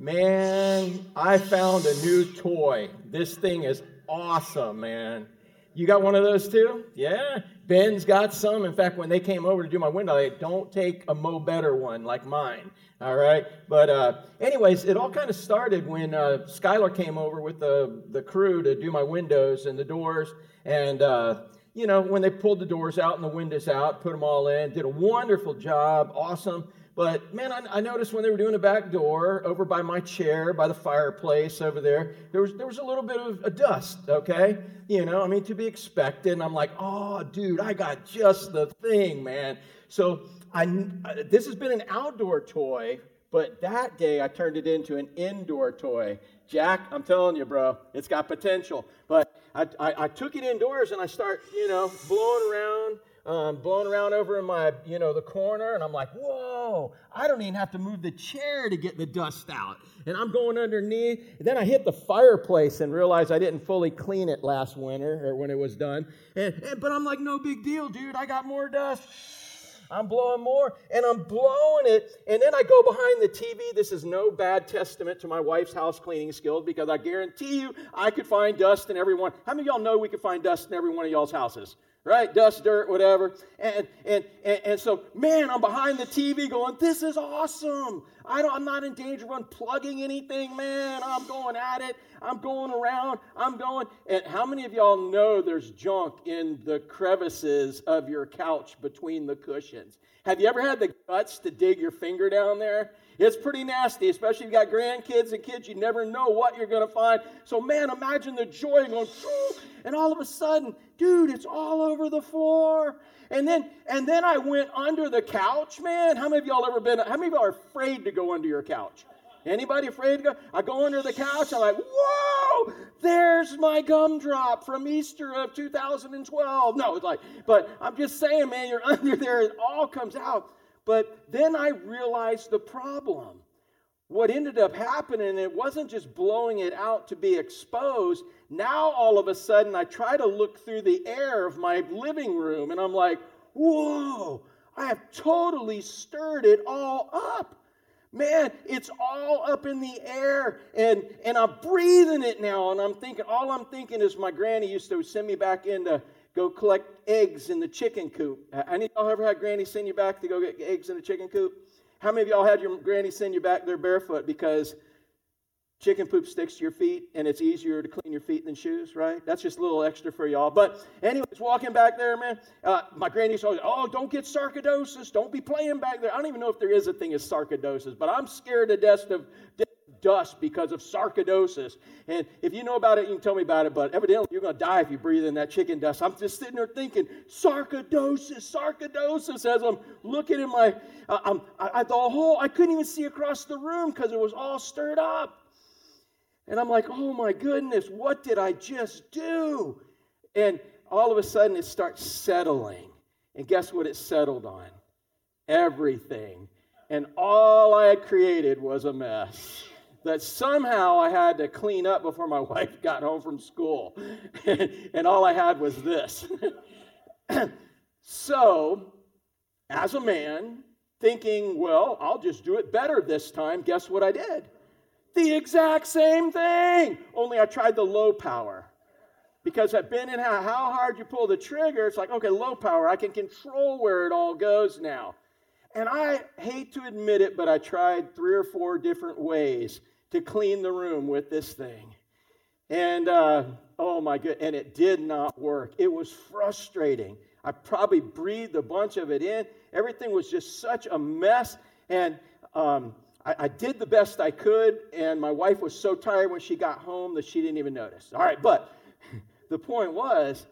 Man, I found a new toy. This thing is awesome, man. You got one of those too? Yeah. Ben's got some. In fact, when they came over to do my window, they don't take a Mo Better one like mine. All right. But, uh, anyways, it all kind of started when uh, Skylar came over with the, the crew to do my windows and the doors. And, uh, you know, when they pulled the doors out and the windows out, put them all in, did a wonderful job, awesome. But man, I, I, noticed when they were doing the back door over by my chair, by the fireplace over there, there was, there was a little bit of a dust, okay? You know, I mean, to be expected. And I'm like, oh, dude, I got just the thing, man. So I, this has been an outdoor toy, but that day I turned it into an indoor toy. Jack, I'm telling you, bro, it's got potential. But I, I, I took it indoors and I start, you know, blowing around um, blowing around over in my, you know, the corner, and I'm like, whoa, I don't even have to move the chair to get the dust out. And I'm going underneath. And then I hit the fireplace and realized I didn't fully clean it last winter or when it was done. And, and, but I'm like, no big deal, dude. I got more dust. I'm blowing more and I'm blowing it. And then I go behind the TV. This is no bad testament to my wife's house cleaning skills because I guarantee you I could find dust in every one. How many of y'all know we could find dust in every one of y'all's houses? Right? Dust, dirt, whatever. And, and, and, and, so, man, I'm behind the TV going, this is awesome. I don't, I'm not in danger of unplugging anything, man. I'm going at it. I'm going around. I'm going. And how many of y'all know there's junk in the crevices of your couch between the cushions? Have you ever had the guts to dig your finger down there? It's pretty nasty, especially if you got grandkids and kids. You never know what you're going to find. So, man, imagine the joy going, and all of a sudden, dude, it's all over the floor. And then, and then I went under the couch, man. How many of y'all ever been? How many of y'all are afraid to go under your couch? Anybody afraid to go? I go under the couch. I'm like, whoa, there's my gumdrop from Easter of 2012. No, it's like, but I'm just saying, man, you're under there. It all comes out. But then I realized the problem. What ended up happening, it wasn't just blowing it out to be exposed. Now, all of a sudden, I try to look through the air of my living room and I'm like, whoa, I have totally stirred it all up. Man, it's all up in the air and, and I'm breathing it now. And I'm thinking, all I'm thinking is my granny used to send me back in to go collect eggs in the chicken coop. Any of y'all ever had granny send you back to go get eggs in the chicken coop? How many of y'all had your granny send you back there barefoot because chicken poop sticks to your feet and it's easier to clean your feet than shoes, right? That's just a little extra for y'all. But anyways, walking back there, man, uh, my granny's always, oh, don't get sarcoidosis. Don't be playing back there. I don't even know if there is a thing as sarcoidosis, but I'm scared to death of dust because of sarcoidosis. And if you know about it, you can tell me about it, but evidently you're going to die if you breathe in that chicken dust. I'm just sitting there thinking, sarcoidosis, sarcoidosis, as I'm looking in my, I'm, I, the I couldn't even see across the room because it was all stirred up. And I'm like, oh my goodness, what did I just do? And all of a sudden it starts settling. And guess what it settled on? Everything. And all I had created was a mess that somehow I had to clean up before my wife got home from school. and all I had was this. so, as a man, thinking, well, I'll just do it better this time, guess what I did? The exact same thing, only I tried the low power. Because I've been in how, how hard you pull the trigger, it's like, okay, low power, I can control where it all goes now. And I hate to admit it, but I tried three or four different ways to clean the room with this thing. And uh, oh my good, and it did not work. It was frustrating. I probably breathed a bunch of it in. Everything was just such a mess. And um, I, I, did the best I could. And my wife was so tired when she got home that she didn't even notice. All right, but the point was,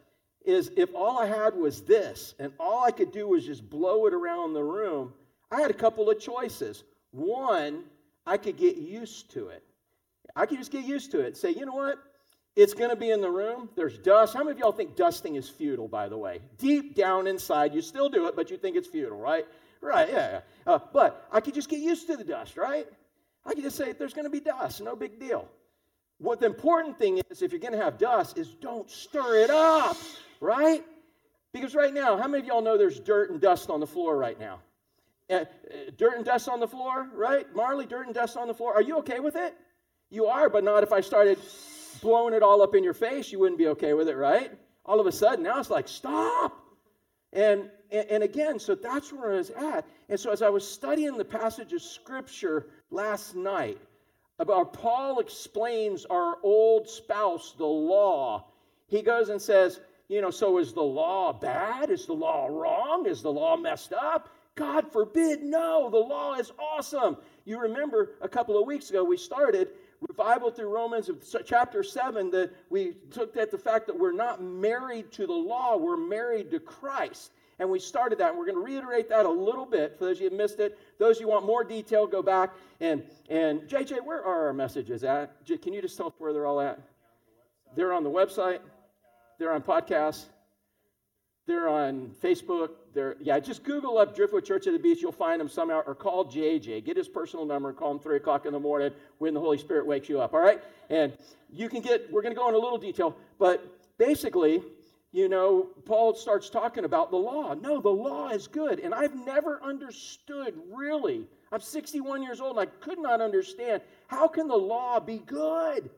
is if all I had was this, and all I could do was just blow it around the room, I had a couple of choices. One, I could get used to it. I could just get used to it. Say, you know what? It's going to be in the room. There's dust. How many of y'all think dusting is futile, by the way? Deep down inside, you still do it, but you think it's futile, right? Right, yeah. Uh, but I could just get used to the dust, right? I could just say, there's going to be dust, no big deal. What the important thing is, if you're going to have dust, is don't stir it up, right? Because right now, how many of y'all know there's dirt and dust on the floor right now? Uh, dirt and dust on the floor, right? Marley, dirt and dust on the floor. Are you okay with it? You are, but not if I started blowing it all up in your face. You wouldn't be okay with it, right? All of a sudden, now it's like, stop. And, and, and again, so that's where I was at. And so as I was studying the passage of scripture last night, about Paul explains our old spouse, the law. He goes and says, you know, so is the law bad? Is the law wrong? Is the law messed up? God forbid, no, the law is awesome. You remember a couple of weeks ago we started revival through Romans chapter 7 that we took at the fact that we're not married to the law, we're married to Christ. And we started that. And we're going to reiterate that a little bit for those of you who missed it. Those you want more detail, go back. And, and JJ, where are our messages at? Can you just tell us where they're all at? They're on the website, they're on podcasts, they're on Facebook. They're, yeah, just Google up Driftwood Church of the Beach. You'll find them somehow, or call JJ. Get his personal number. Call him 3 o'clock in the morning when the Holy Spirit wakes you up, all right? And you can get, we're going to go in a little detail, but basically, you know, Paul starts talking about the law. No, the law is good. And I've never understood really. I'm 61 years old and I could not understand how can the law be good?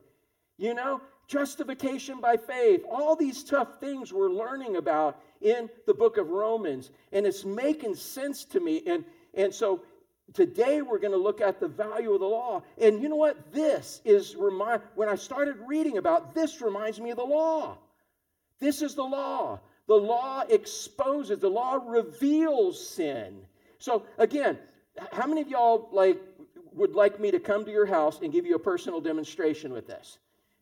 You know, justification by faith, all these tough things we're learning about in the book of Romans. And it's making sense to me. And, and so today we're going to look at the value of the law. And you know what? This is remind when I started reading about this reminds me of the law. This is the law. The law exposes, the law reveals sin. So again, how many of y'all like would like me to come to your house and give you a personal demonstration with this?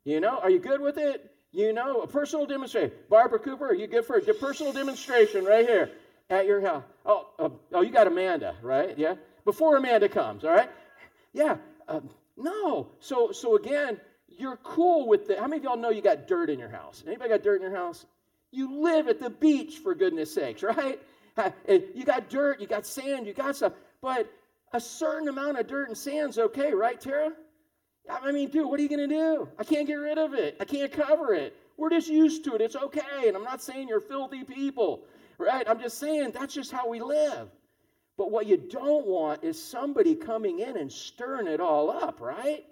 You know, are you good with it? You know, a personal demonstration. Barbara Cooper, are you good for a personal demonstration right here at your house? Oh, uh, oh, you got Amanda, right? Yeah. Before Amanda comes, all right? Yeah. Uh, no. So, so again, you're cool with the. How many of y'all know you got dirt in your house? Anybody got dirt in your house? You live at the beach, for goodness sakes, right? You got dirt, you got sand, you got stuff. But a certain amount of dirt and sand's okay, right, Tara? I mean, dude, what are you going to do? I can't get rid of it. I can't cover it. We're just used to it. It's okay. And I'm not saying you're filthy people, right? I'm just saying that's just how we live. But what you don't want is somebody coming in and stirring it all up, right?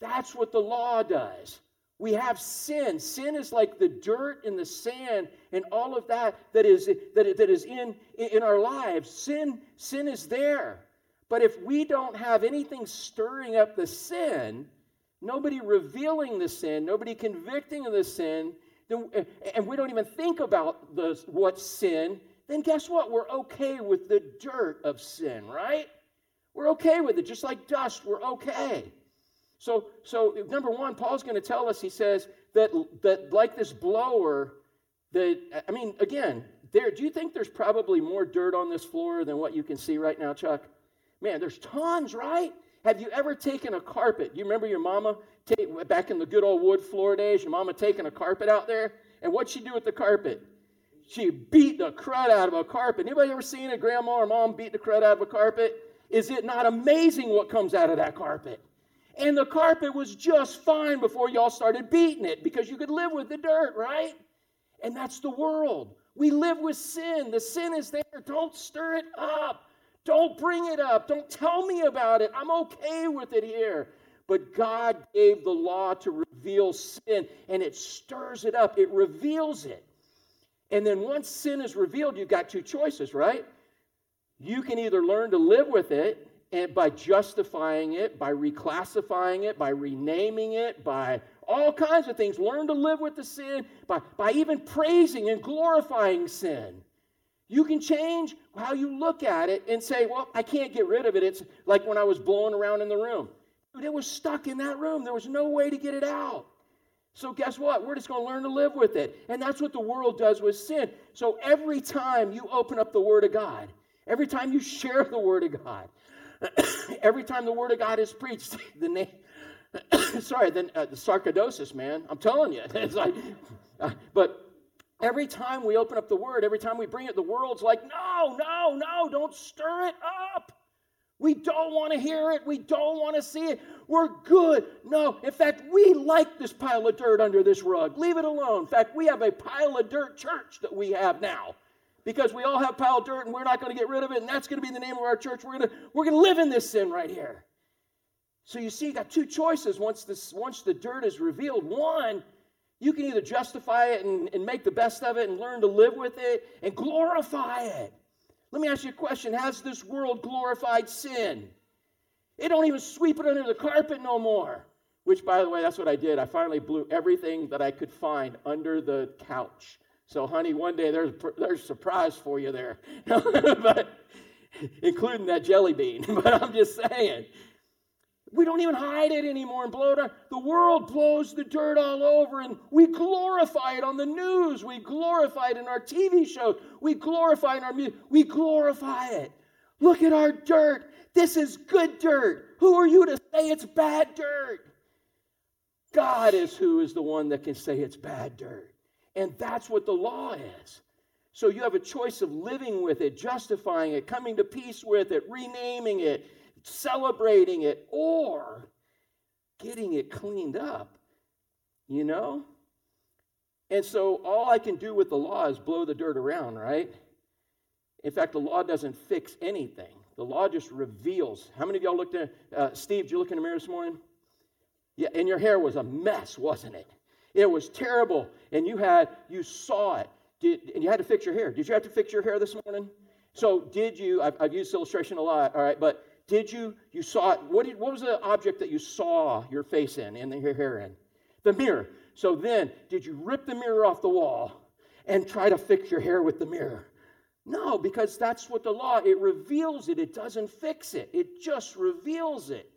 That's what the law does. We have sin. Sin is like the dirt and the sand and all of that that is, that, that is in, in our lives. Sin, sin is there. But if we don't have anything stirring up the sin, nobody revealing the sin, nobody convicting of the sin, then, eh, and we don't even think about the, what sin, then guess what? We're okay with the dirt of sin, right? We're okay with it, just like dust, we're okay. So, so number one, Paul's going to tell us, he says, that, that like this blower, that, I mean, again, there, do you think there's probably more dirt on this floor than what you can see right now, Chuck? Man, there's tons, right? Have you ever taken a carpet? You remember your mama take, back in the good old wood floor days? Your mama taking a carpet out there, and what'd she do with the carpet? She beat the crud out of a carpet. Anybody ever seen a grandma or mom beat the crud out of a carpet? Is it not amazing what comes out of that carpet? And the carpet was just fine before y'all started beating it because you could live with the dirt, right? And that's the world. We live with sin. The sin is there. Don't stir it up. Don't bring it up. Don't tell me about it. I'm okay with it here. But God gave the law to reveal sin, and it stirs it up, it reveals it. And then once sin is revealed, you've got two choices, right? You can either learn to live with it and by justifying it, by reclassifying it, by renaming it, by all kinds of things. Learn to live with the sin, by, by even praising and glorifying sin. You can change how you look at it and say, well, I can't get rid of it. It's like when I was blowing around in the room. It was stuck in that room. There was no way to get it out. So, guess what? We're just going to learn to live with it. And that's what the world does with sin. So, every time you open up the Word of God, every time you share the Word of God, every time the Word of God is preached, the name, sorry, then uh, the sarcoidosis, man, I'm telling you. It's like, uh, but Every time we open up the word, every time we bring it, the world's like, no, no, no, don't stir it up. We don't want to hear it. We don't want to see it. We're good. No, in fact, we like this pile of dirt under this rug. Leave it alone. In fact, we have a pile of dirt church that we have now because we all have pile of dirt and we're not going to get rid of it, and that's going to be the name of our church. We're going to, we're going to live in this sin right here. So you see, you got two choices once, this, once the dirt is revealed. One, you can either justify it and, and make the best of it and learn to live with it and glorify it. Let me ask you a question Has this world glorified sin? It don't even sweep it under the carpet no more. Which, by the way, that's what I did. I finally blew everything that I could find under the couch. So, honey, one day there's there's a surprise for you there, but including that jelly bean. but I'm just saying, we don't even hide it anymore and blow it. The world blows the dirt all over, and we glorify it on the news. We glorify it in our TV shows. We glorify it in our music. We glorify it. Look at our dirt. This is good dirt. Who are you to say it's bad dirt? God is who is the one that can say it's bad dirt. And that's what the law is. So you have a choice of living with it, justifying it, coming to peace with it, renaming it, celebrating it, or getting it cleaned up. You know? And so all I can do with the law is blow the dirt around, right? In fact, the law doesn't fix anything. The law just reveals. How many of y'all looked at, uh, Steve, did you look in the mirror this morning? Yeah, and your hair was a mess, wasn't it? It was terrible. And you had, you saw it. Did, and you had to fix your hair. Did you have to fix your hair this morning? So did you, I've, I've used illustration a lot, all right, but did you, you saw it, what, did, what was the object that you saw your face in and your hair in? The mirror. So then, did you rip the mirror off the wall and try to fix your hair with the mirror? No, because that's what the law, it reveals it. It doesn't fix it. It just reveals it.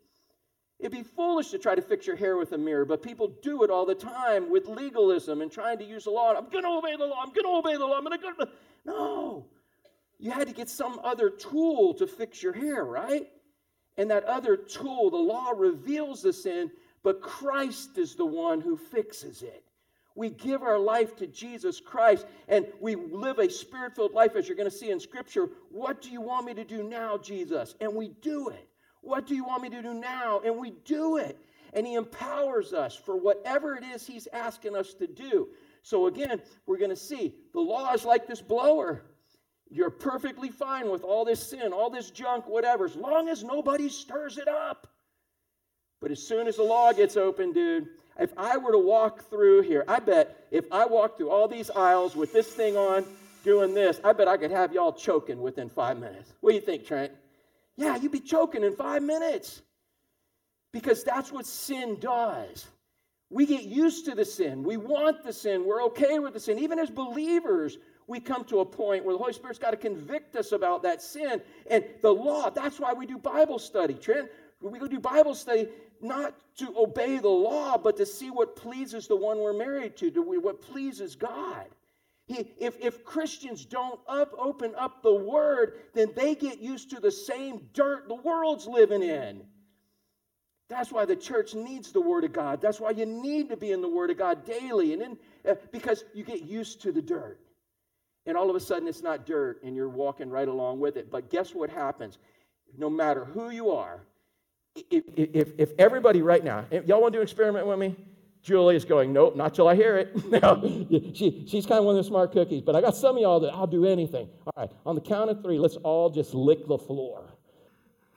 It'd be foolish to try to fix your hair with a mirror, but people do it all the time with legalism and trying to use the law. I'm going to obey the law. I'm going to obey the law. I'm going to go. No. You had to get some other tool to fix your hair, right? And that other tool, the law reveals the sin, but Christ is the one who fixes it. We give our life to Jesus Christ and we live a spirit filled life, as you're going to see in Scripture. What do you want me to do now, Jesus? And we do it. What do you want me to do now? And we do it. And He empowers us for whatever it is He's asking us to do. So, again, we're going to see the law is like this blower. You're perfectly fine with all this sin, all this junk, whatever, as long as nobody stirs it up. But as soon as the law gets open, dude, if I were to walk through here, I bet if I walked through all these aisles with this thing on, doing this, I bet I could have y'all choking within five minutes. What do you think, Trent? Yeah, you'd be choking in five minutes. Because that's what sin does. We get used to the sin. We want the sin. We're okay with the sin. Even as believers, we come to a point where the Holy Spirit's got to convict us about that sin. And the law, that's why we do Bible study. Trent, we go do Bible study not to obey the law, but to see what pleases the one we're married to, to what pleases God. He, if, if Christians don't up, open up the word, then they get used to the same dirt the world's living in. That's why the church needs the word of God. That's why you need to be in the word of God daily, and uh, because you get used to the dirt. And all of a sudden, it's not dirt, and you're walking right along with it. But guess what happens? No matter who you are, if, if, if everybody right now, eh, y'all want to do an experiment with me? Julie is going, nope, not till I hear it. she, she's kind of one of the smart cookies, but I got some of y'all that I'll do anything. All right, on the count of three, let's all just lick the floor.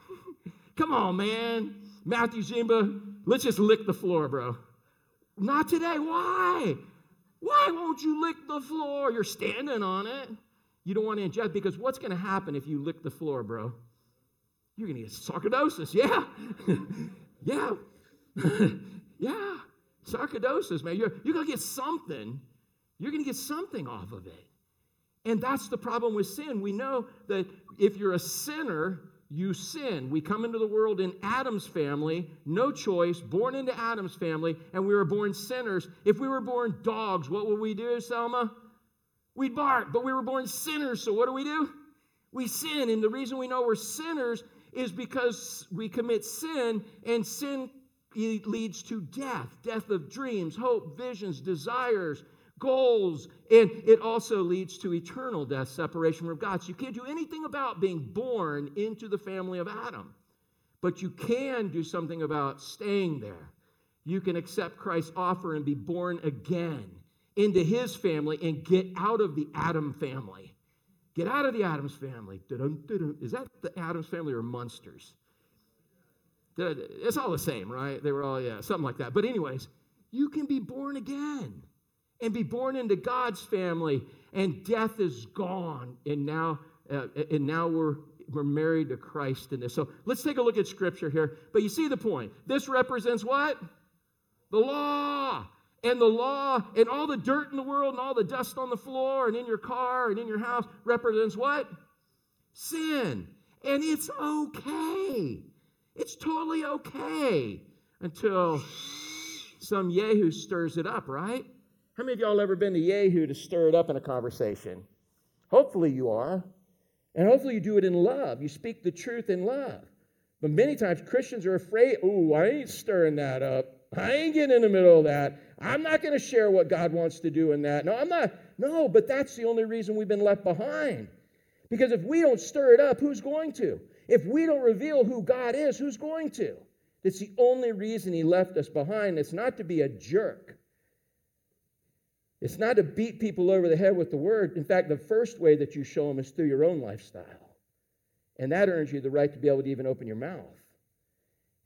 Come on, man. Matthew Zimba, let's just lick the floor, bro. Not today. Why? Why won't you lick the floor? You're standing on it. You don't want to ingest because what's going to happen if you lick the floor, bro? You're going to get sarcoidosis. Yeah. yeah. yeah. Sarcoidosis, man. You're, you're going to get something. You're going to get something off of it. And that's the problem with sin. We know that if you're a sinner, you sin. We come into the world in Adam's family, no choice, born into Adam's family, and we were born sinners. If we were born dogs, what would we do, Selma? We'd bark, but we were born sinners, so what do we do? We sin. And the reason we know we're sinners is because we commit sin, and sin leads to death death of dreams, hope, visions, desires, goals, and it also leads to eternal death, separation from God. So you can't do anything about being born into the family of Adam, but you can do something about staying there. You can accept Christ's offer and be born again into his family and get out of the Adam family. Get out of the Adams family. Is that the Addams family or Munsters? It's all the same, right? They were all, yeah, something like that. But, anyways, you can be born again and be born into God's family, and death is gone, and now, uh, and now we're we're married to Christ in this. So let's take a look at Scripture here. But you see the point. This represents what? The law. And the law and all the dirt in the world and all the dust on the floor and in your car and in your house represents what? Sin. And it's okay. It's totally okay until some Yahoo stirs it up, right? How many of y'all ever been to Yahoo to stir it up in a conversation? Hopefully you are. And hopefully you do it in love. You speak the truth in love. But many times Christians are afraid, oh, I ain't stirring that up. I ain't getting in the middle of that. I'm not going to share what God wants to do in that. No, I'm not. No, but that's the only reason we've been left behind. Because if we don't stir it up, who's going to? If we don't reveal who God is, who's going to? It's the only reason He left us behind. It's not to be a jerk. It's not to beat people over the head with the word. In fact, the first way that you show them is through your own lifestyle. And that earns you the right to be able to even open your mouth.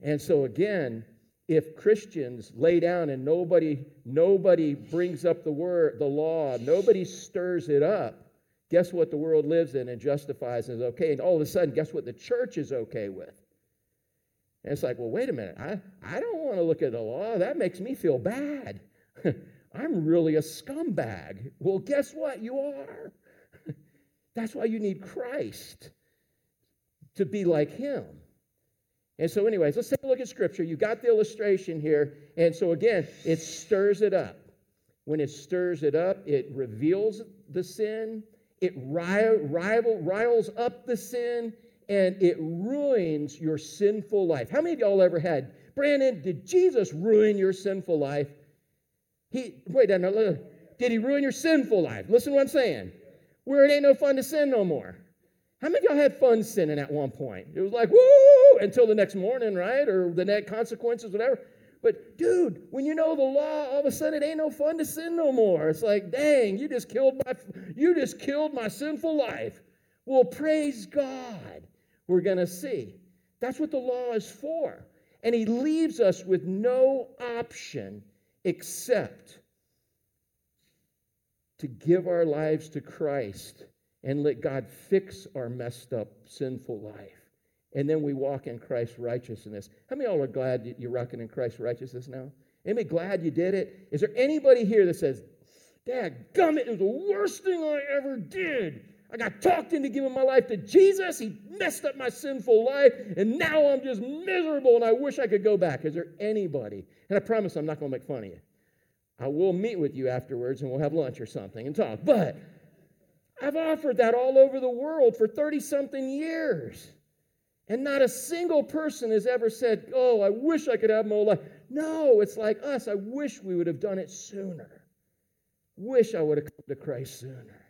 And so again, if Christians lay down and nobody nobody brings up the word, the law, nobody stirs it up, guess what the world lives in and justifies and is okay. And all of a sudden, guess what the church is okay with? And it's like, well, wait a minute. I, I don't want to look at the law. That makes me feel bad. I'm really a scumbag. Well, guess what? You are. That's why you need Christ to be like him. And so, anyways, let's take a look at scripture. You got the illustration here. And so, again, it stirs it up. When it stirs it up, it reveals the sin, it rival, riles up the sin, and it ruins your sinful life. How many of y'all ever had, Brandon, did Jesus ruin your sinful life? He wait, no, no, did he ruin your sinful life? Listen to what I'm saying. Where it ain't no fun to sin no more. How many of y'all had fun sinning at one point? It was like, woo, until the next morning, right? Or the next consequences, whatever. But dude, when you know the law, all of a sudden it ain't no fun to sin no more. It's like, dang, you just killed my you just killed my sinful life. Well, praise God. We're gonna see. That's what the law is for. And he leaves us with no option except to give our lives to Christ and let God fix our messed up, sinful life. And then we walk in Christ's righteousness. How many of y'all are glad you're rocking in Christ's righteousness now? Anybody glad you did it? Is there anybody here that says, Dad, gum it was the worst thing I ever did? I got talked into giving my life to Jesus. He messed up my sinful life, and now I'm just miserable and I wish I could go back. Is there anybody? And I promise I'm not going to make fun of you. I will meet with you afterwards and we'll have lunch or something and talk. But I've offered that all over the world for 30 something years. And not a single person has ever said, Oh, I wish I could have my life. No, it's like us. I wish we would have done it sooner. Wish I would have come to Christ sooner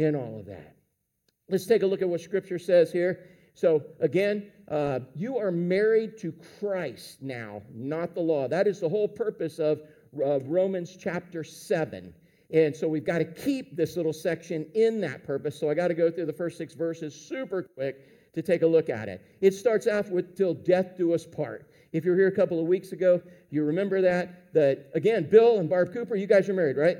in all of that. Let's take a look at what Scripture says here. So, again, uh, you are married to Christ now, not the law. That is the whole purpose of uh, Romans chapter 7. And so we've got to keep this little section in that purpose. So I got to go through the first six verses super quick to take a look at it. It starts off with till death do us part. If you were here a couple of weeks ago, you remember that. That again, Bill and Barb Cooper, you guys are married, right?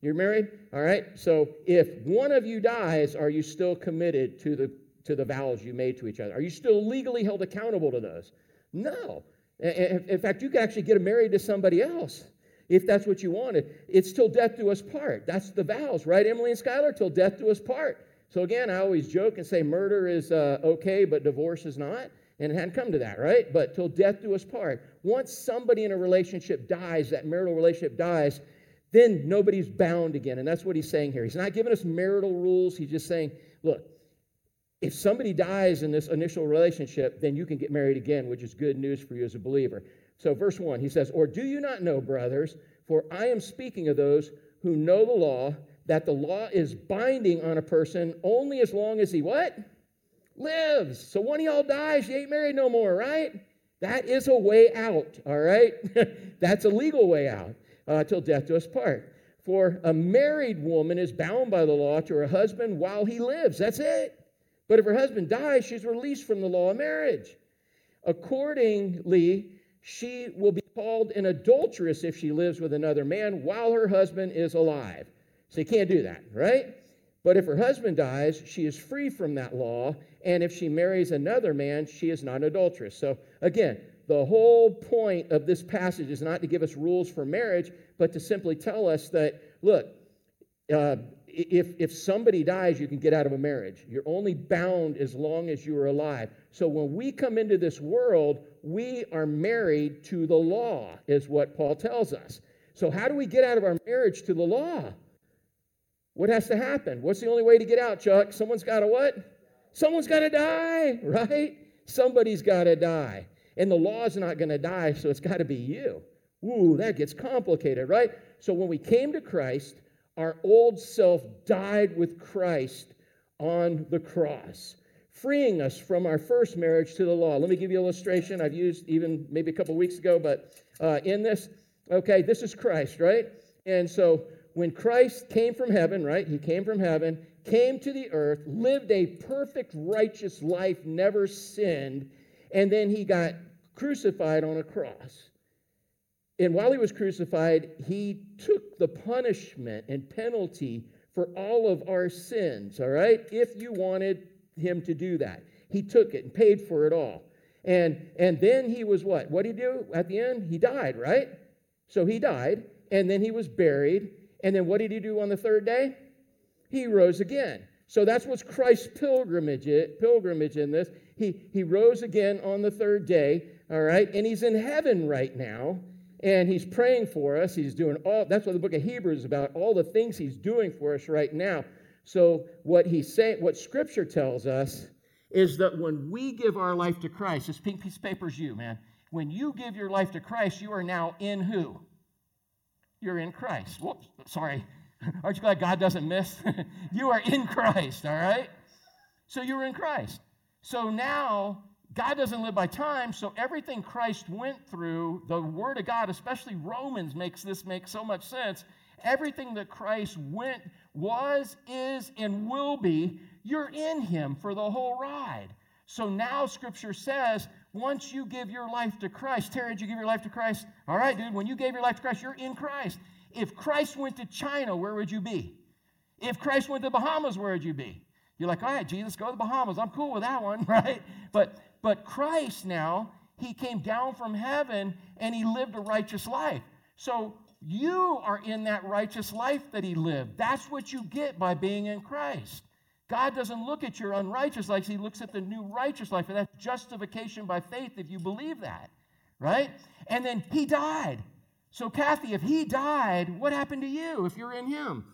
You're married? All right. So if one of you dies, are you still committed to the to the vows you made to each other? Are you still legally held accountable to those? No. In fact, you can actually get married to somebody else if that's what you wanted. It's till death do us part. That's the vows, right, Emily and Skylar? Till death do us part. So again, I always joke and say murder is uh, okay, but divorce is not. And it hadn't come to that, right? But till death do us part. Once somebody in a relationship dies, that marital relationship dies, then nobody's bound again. And that's what he's saying here. He's not giving us marital rules. He's just saying, look, if somebody dies in this initial relationship, then you can get married again, which is good news for you as a believer. So, verse 1, he says, Or do you not know, brothers, for I am speaking of those who know the law, that the law is binding on a person only as long as he what? Lives. So when y'all dies, you ain't married no more, right? That is a way out, all right? That's a legal way out uh, till death do us part. For a married woman is bound by the law to her husband while he lives. That's it. But if her husband dies, she's released from the law of marriage. Accordingly, she will be called an adulteress if she lives with another man while her husband is alive. So you can't do that, right? But if her husband dies, she is free from that law. And if she marries another man, she is not an adulteress. So again, the whole point of this passage is not to give us rules for marriage, but to simply tell us that, look, uh, if, if somebody dies, you can get out of a marriage. You're only bound as long as you are alive. So when we come into this world, we are married to the law, is what Paul tells us. So, how do we get out of our marriage to the law? What has to happen? What's the only way to get out, Chuck? Someone's got to what? Someone's got to die, right? Somebody's got to die. And the law's not going to die, so it's got to be you. Ooh, that gets complicated, right? So when we came to Christ, our old self died with Christ on the cross, freeing us from our first marriage to the law. Let me give you an illustration I've used even maybe a couple weeks ago, but uh, in this, okay, this is Christ, right? And so when Christ came from heaven, right? He came from heaven, came to the earth, lived a perfect, righteous life, never sinned, and then he got crucified on a cross. And while he was crucified, he took the punishment and penalty for all of our sins, all right? If you wanted him to do that, he took it and paid for it all. And, and then he was what? What did he do at the end? He died, right? So he died, and then he was buried. And then what did he do on the third day? He rose again. So that's what's Christ's pilgrimage, pilgrimage in this. He, he rose again on the third day, all right? And he's in heaven right now and he's praying for us. He's doing all that's what the book of Hebrews is about, all the things he's doing for us right now. So what he's saying, what scripture tells us is that when we give our life to Christ, this pink piece of paper is you, man. When you give your life to Christ, you are now in who? You're in Christ. Whoops, sorry. Aren't you glad God doesn't miss? you are in Christ, all right? So you're in Christ. So now God doesn't live by time, so everything Christ went through, the Word of God, especially Romans, makes this make so much sense. Everything that Christ went, was, is, and will be, you're in Him for the whole ride. So now Scripture says, once you give your life to Christ, Terry, did you give your life to Christ? All right, dude, when you gave your life to Christ, you're in Christ. If Christ went to China, where would you be? If Christ went to the Bahamas, where would you be? You're like, all right, Jesus, go to the Bahamas. I'm cool with that one, right? But but Christ now, he came down from heaven and he lived a righteous life. So you are in that righteous life that he lived. That's what you get by being in Christ. God doesn't look at your unrighteous life, he looks at the new righteous life. And that's justification by faith if you believe that, right? And then he died. So, Kathy, if he died, what happened to you if you're in him?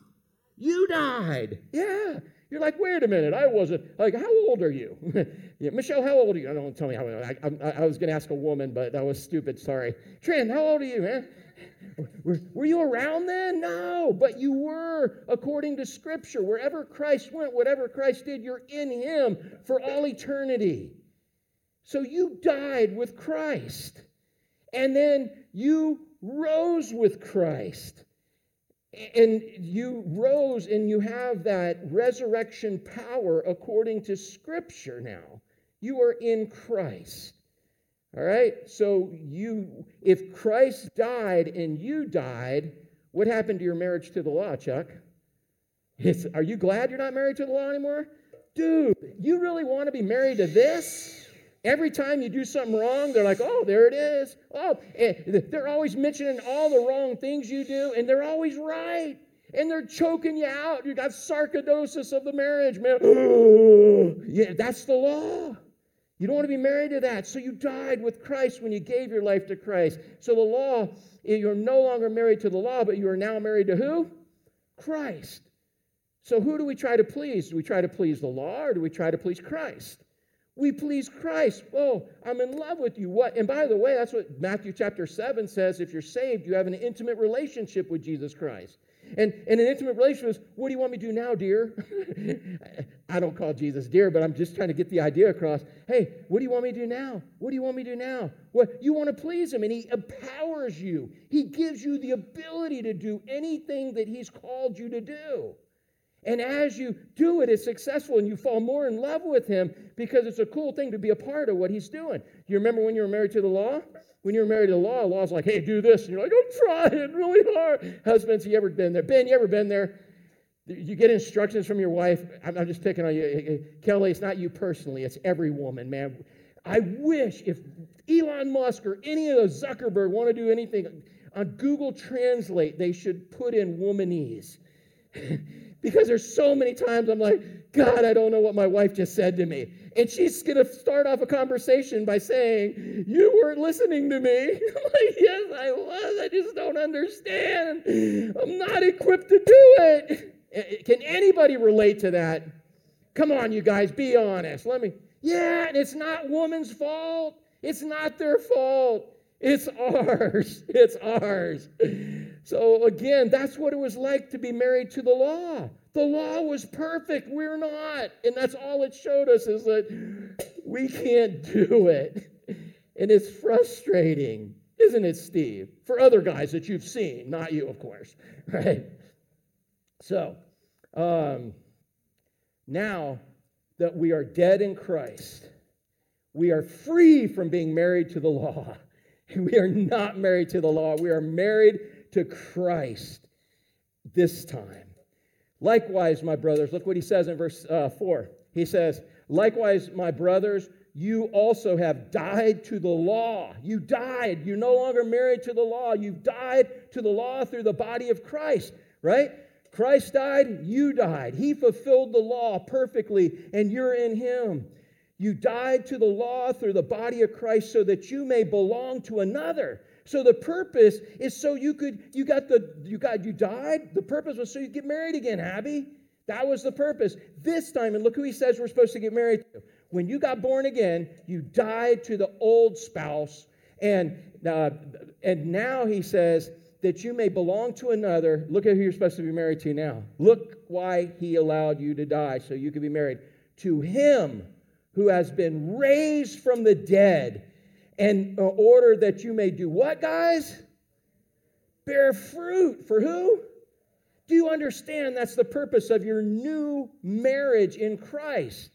You died. Yeah. You're like, wait a minute, I wasn't, like, how old are you? yeah, Michelle, how old are you? I don't tell me how I, I, I was going to ask a woman, but that was stupid, sorry. Trent, how old are you, man? Were, were you around then? No, but you were according to Scripture. Wherever Christ went, whatever Christ did, you're in Him for all eternity. So you died with Christ, and then you rose with Christ. And you rose and you have that resurrection power according to Scripture now. You are in Christ. All right? So you if Christ died and you died, what happened to your marriage to the law, Chuck? It's, are you glad you're not married to the law anymore? Dude, you really want to be married to this? Every time you do something wrong, they're like, oh, there it is. Oh, they're always mentioning all the wrong things you do, and they're always right. And they're choking you out. You got sarcoidosis of the marriage, man. yeah, that's the law. You don't want to be married to that. So you died with Christ when you gave your life to Christ. So the law, eh, you're no longer married to the law, but you are now married to who? Christ. So who do we try to please? Do we try to please the law or do we try to please Christ? We please Christ. Oh, I'm in love with you. What? And by the way, that's what Matthew chapter 7 says. If you're saved, you have an intimate relationship with Jesus Christ. And, and an intimate relationship is, what do you want me to do now, dear? I don't call Jesus dear, but I'm just trying to get the idea across. Hey, what do you want me to do now? What do you want me to do now? What you want to please him, and he empowers you. He gives you the ability to do anything that he's called you to do. And as you do it, it's successful and you fall more in love with him because it's a cool thing to be a part of what he's doing. You remember when you were married to the law? When you were married to the law, the law's like, hey, do this. And you're like, I'm trying really hard. Husbands, you ever been there? Ben, you ever been there? You get instructions from your wife. I'm, I'm just picking on you. Kelly, it's not you personally, it's every woman, man. I wish if Elon Musk or any of those Zuckerberg want to do anything on Google Translate, they should put in womanese. because there's so many times I'm like, God, I don't know what my wife just said to me. And she's going to start off a conversation by saying, You weren't listening to me. I'm like, Yes, I was. I just don't understand. I'm not equipped to do it. Can anybody relate to that? Come on, you guys, be honest. Let me. Yeah, and it's not woman's fault. It's not their fault. It's ours. It's ours. So, again, that's what it was like to be married to the law. The law was perfect. We're not. And that's all it showed us is that we can't do it. And it's frustrating, isn't it, Steve? For other guys that you've seen, not you, of course, right? So, um, now that we are dead in Christ, we are free from being married to the law. We are not married to the law. We are married to Christ this time. Likewise, my brothers, look what he says in verse uh, 4. He says, Likewise, my brothers, you also have died to the law. You died. You're no longer married to the law. You've died to the law through the body of Christ, right? Christ died, you died. He fulfilled the law perfectly, and you're in him. You died to the law through the body of Christ so that you may belong to another so the purpose is so you could, you got the, you got, you died. The purpose was so you get married again, Abby. That was the purpose. This time, and look who he says we're supposed to get married to. When you got born again, you died to the old spouse, and uh, and now he says that you may belong to another. Look at who you're supposed to be married to now. Look why he allowed you to die, so you could be married to him who has been raised from the dead and in order that you may do what, guys? Bear fruit. For who? Do you understand that's the purpose of your new marriage in Christ?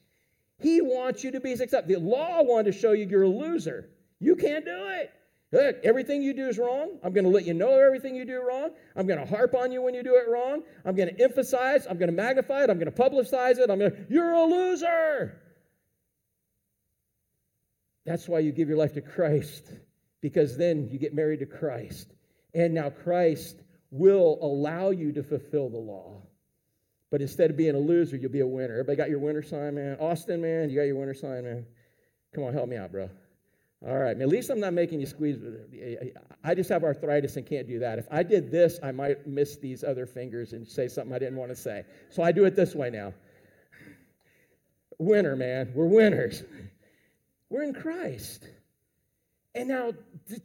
He wants you to be successful. The law wanted to show you you're a loser. You can't do it. Look, everything you do is wrong. I'm going to let you know everything you do wrong. I'm going to harp on you when you do it wrong. I'm going to emphasize. I'm going to magnify it. I'm going to publicize it. I'm going to, you're a loser. That's why you give your life to Christ, because then you get married to Christ. And now Christ will allow you to fulfill the law. But instead of being a loser, you'll be a winner. Everybody got your winner sign, man? Austin, man, you got your winner sign, man? Come on, help me out, bro. All right, at least I'm not making you squeeze. I just have arthritis and can't do that. If I did this, I might miss these other fingers and say something I didn't want to say. So I do it this way now. Winner, man. We're winners. We're in Christ. And now,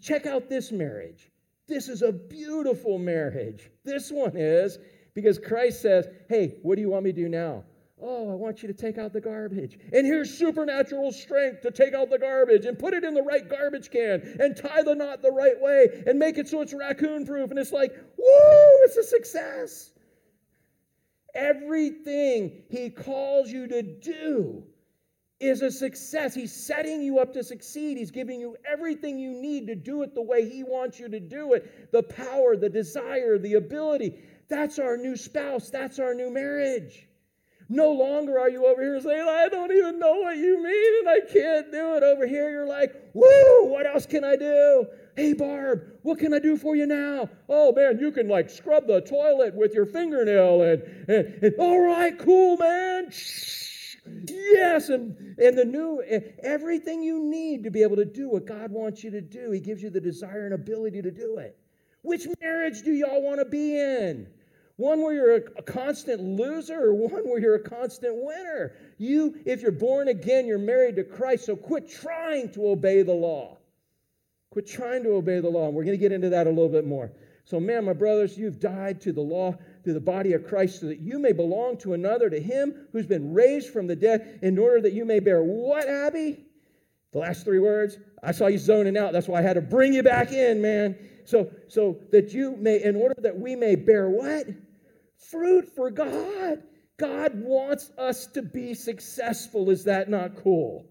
check out this marriage. This is a beautiful marriage. This one is because Christ says, Hey, what do you want me to do now? Oh, I want you to take out the garbage. And here's supernatural strength to take out the garbage and put it in the right garbage can and tie the knot the right way and make it so it's raccoon proof. And it's like, woo, it's a success. Everything he calls you to do is a success. He's setting you up to succeed. He's giving you everything you need to do it the way He wants you to do it the power, the desire, the ability. That's our new spouse. That's our new marriage. No longer are you over here saying, I don't even know what you mean and I can't do it. Over here, you're like, woo, what else can I do? Hey, Barb, what can I do for you now? Oh, man, you can like scrub the toilet with your fingernail. And, and, and all right, cool, man. Shh Yes, and, and the new, everything you need to be able to do what God wants you to do, He gives you the desire and ability to do it. Which marriage do y'all want to be in? One where you're a, a, constant loser or one where you're a constant winner? You, if you're born again, you're married to Christ, so quit trying to obey the law. Quit trying to obey the law. And we're going to get into that a little bit more. So, man, my brothers, you've died to the law to the body of Christ, so that you may belong to another, to him who's been raised from the dead, in order that you may bear what, Abby? The last three words. I saw you zoning out. That's why I had to bring you back in, man. So, so that you may, in order that we may bear what? Fruit for God. God wants us to be successful. Is that not cool?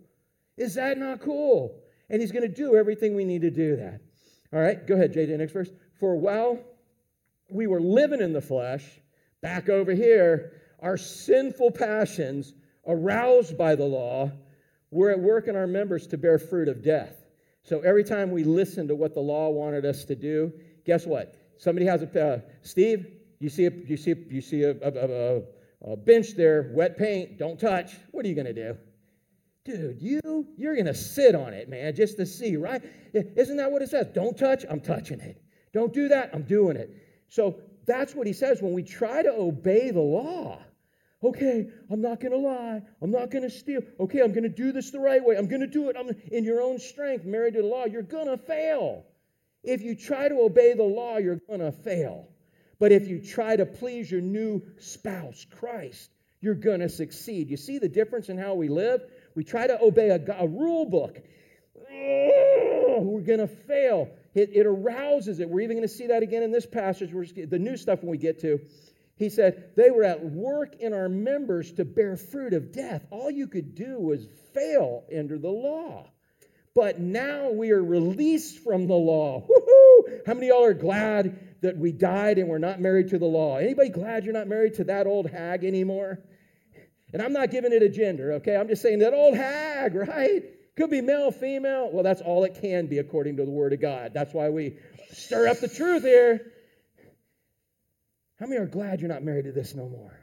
Is that not cool? And He's going to do everything we need to do that. All right, go ahead, JJ, next verse. For while we were living in the flesh, back over here, our sinful passions, aroused by the law, were at work in our members to bear fruit of death. So every time we listen to what the law wanted us to do, guess what? Somebody has a uh, Steve. You see a you see a, you see a, a, a, bench there, wet paint. Don't touch. What are you to do? Dude, you you're to sit on it, man, just to see, right? Isn't that what it says? Don't touch. I'm touching it. Don't do that. I'm doing it. So that's what he says when we try to obey the law. Okay, I'm not going to lie. I'm not going to steal. Okay, I'm going to do this the right way. I'm going to do it I'm in your own strength, married to the law. You're going to fail. If you try to obey the law, you're going to fail. But if you try to please your new spouse, Christ, you're going to succeed. You see the difference in how we live? We try to obey a, a rule book. We're going to fail. It, it, arouses it. We're even going to see that again in this passage. We're just, the new stuff when we get to. He said, They were at work in our members to bear fruit of death. All you could do was fail under the law. But now we are released from the law. Woo-hoo! How many of y'all are glad that we died and we're not married to the law? Anybody glad you're not married to that old hag anymore? And I'm not giving it a gender, okay? I'm just saying that old hag, right? Could be male, female. Well, that's all it can be according to the Word of God. That's why we stir up the truth here. How many are glad you're not married to this no more?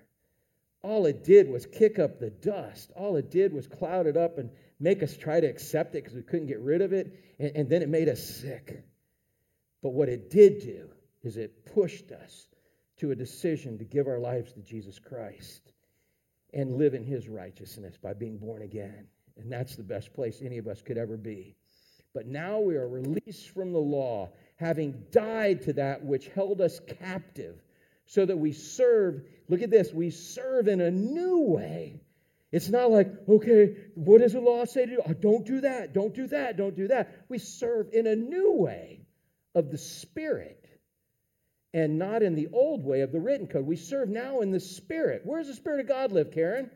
All it did was kick up the dust. All it did was cloud it up and make us try to accept it because we couldn't get rid of it. And, and then it made us sick. But what it did do is it pushed us to a decision to give our lives to Jesus Christ and live in his righteousness by being born again. And that's the best place any of us could ever be. But now we are released from the law, having died to that which held us captive so that we serve. Look at this we serve in a new way. It's not like, okay, what does the law say to do? Oh, don't do that, don't do that, don't do that. We serve in a new way of the Spirit and not in the old way of the written code. We serve now in the Spirit. Where does the Spirit of God live, Karen?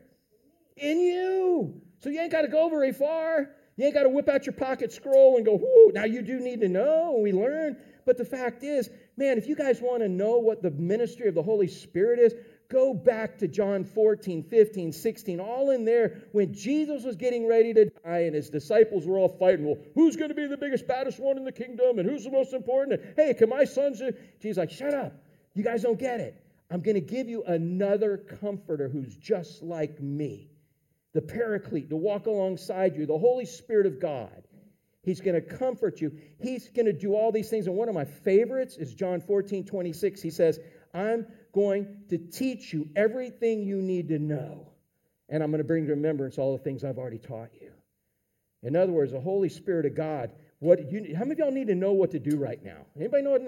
In you. So you ain't got to go very far. You ain't got to whip out your pocket scroll and go, whoo, now you do need to know. And we learn. But the fact is, man, if you guys want to know what the ministry of the Holy Spirit is, go back to John 14, 15, 16, all in there when Jesus was getting ready to die and his disciples were all fighting. Well, who's going to be the biggest, baddest one in the kingdom? And who's the most important? And, hey, can my sons? Jesus like, shut up. You guys don't get it. I'm going to give you another comforter who's just like me. The paraclete to walk alongside you, the Holy Spirit of God. He's going to comfort you. He's going to do all these things. And one of my favorites is John 14, 26. He says, I'm going to teach you everything you need to know. And I'm going to bring to remembrance all the things I've already taught you. In other words, the Holy Spirit of God. What you, how many of y'all need to know what to do right now? Anybody know what?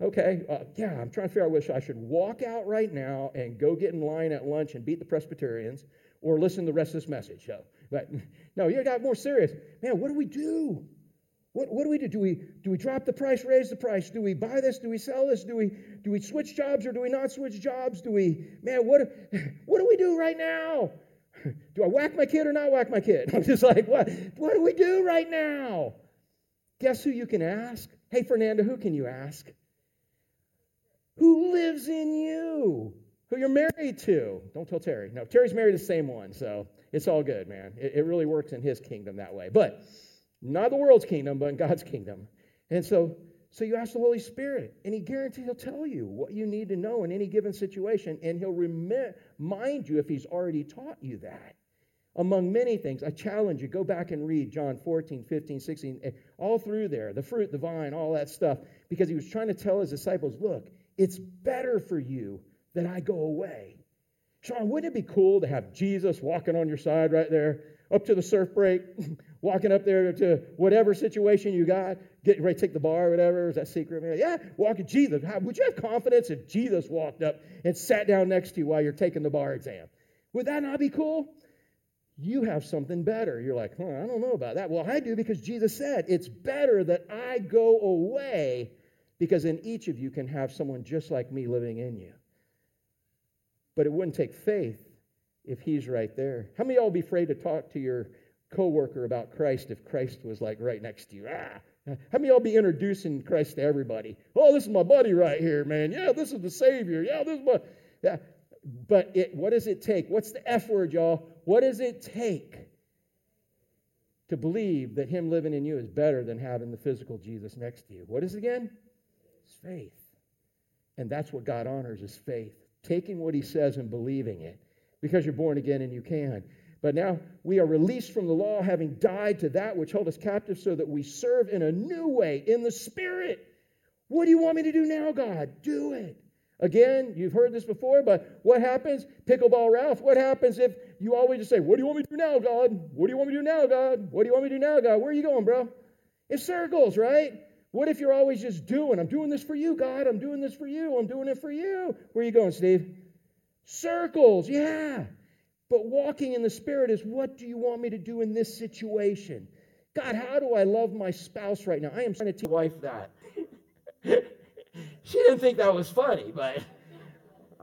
Okay, uh, yeah, I'm trying to figure out which I should walk out right now and go get in line at lunch and beat the Presbyterians, or listen to the rest of this message. So, but no, you got more serious. Man, what do we do? What, what do we do? Do we do we drop the price, raise the price? Do we buy this? Do we sell this? Do we do we switch jobs or do we not switch jobs? Do we man, what what do we do right now? Do I whack my kid or not whack my kid? I'm just like, what what do we do right now? Guess who you can ask? Hey Fernanda, who can you ask? Who lives in you? Who you're married to? Don't tell Terry. No, Terry's married to the same one, so it's all good, man. It, it really works in his kingdom that way. But not the world's kingdom, but in God's kingdom. And so, so you ask the Holy Spirit, and He guarantees He'll tell you what you need to know in any given situation, and He'll remind you if He's already taught you that. Among many things, I challenge you, go back and read John 14, 15, 16, eh, all through there, the fruit, the vine, all that stuff, because He was trying to tell His disciples, look, it's better for you that I go away. Sean, wouldn't it be cool to have Jesus walking on your side right there? up to the surf break, walking up there to whatever situation you got, getting ready to take the bar or whatever. Is that secret? Yeah, walking Jesus. How, would you have confidence if Jesus walked up and sat down next to you while you're taking the bar exam? Would that not be cool? You have something better. You're like, huh, I don't know about that. Well, I do because Jesus said, it's better that I go away because then each of you can have someone just like me living in you. But it wouldn't take faith if he's right there. How many of y'all be afraid to talk to your coworker about Christ if Christ was like right next to you? Ah. How many of y'all be introducing Christ to everybody? Oh, this is my buddy right here, man. Yeah, this is the Savior. Yeah, this is my. Yeah. But it, what does it take? What's the F word, y'all? What does it take to believe that Him living in you is better than having the physical Jesus next to you? What is it again? It's faith. And that's what God honors is faith. Taking what He says and believing it because you're born again and you can. But now we are released from the law, having died to that which held us captive, so that we serve in a new way in the Spirit. What do you want me to do now, God? Do it. Again, you've heard this before, but what happens? Pickleball Ralph, what happens if you always just say, What do you want me to do now, God? What do you want me to do now, God? What do you want me to do now, God? Where are you going, bro? It's circles, right? What if you're always just doing? I'm doing this for you, God. I'm doing this for you. I'm doing it for you. Where are you going, Steve? Circles, yeah. But walking in the Spirit is what do you want me to do in this situation? God, how do I love my spouse right now? I am trying to teach my wife that. she didn't think that was funny, but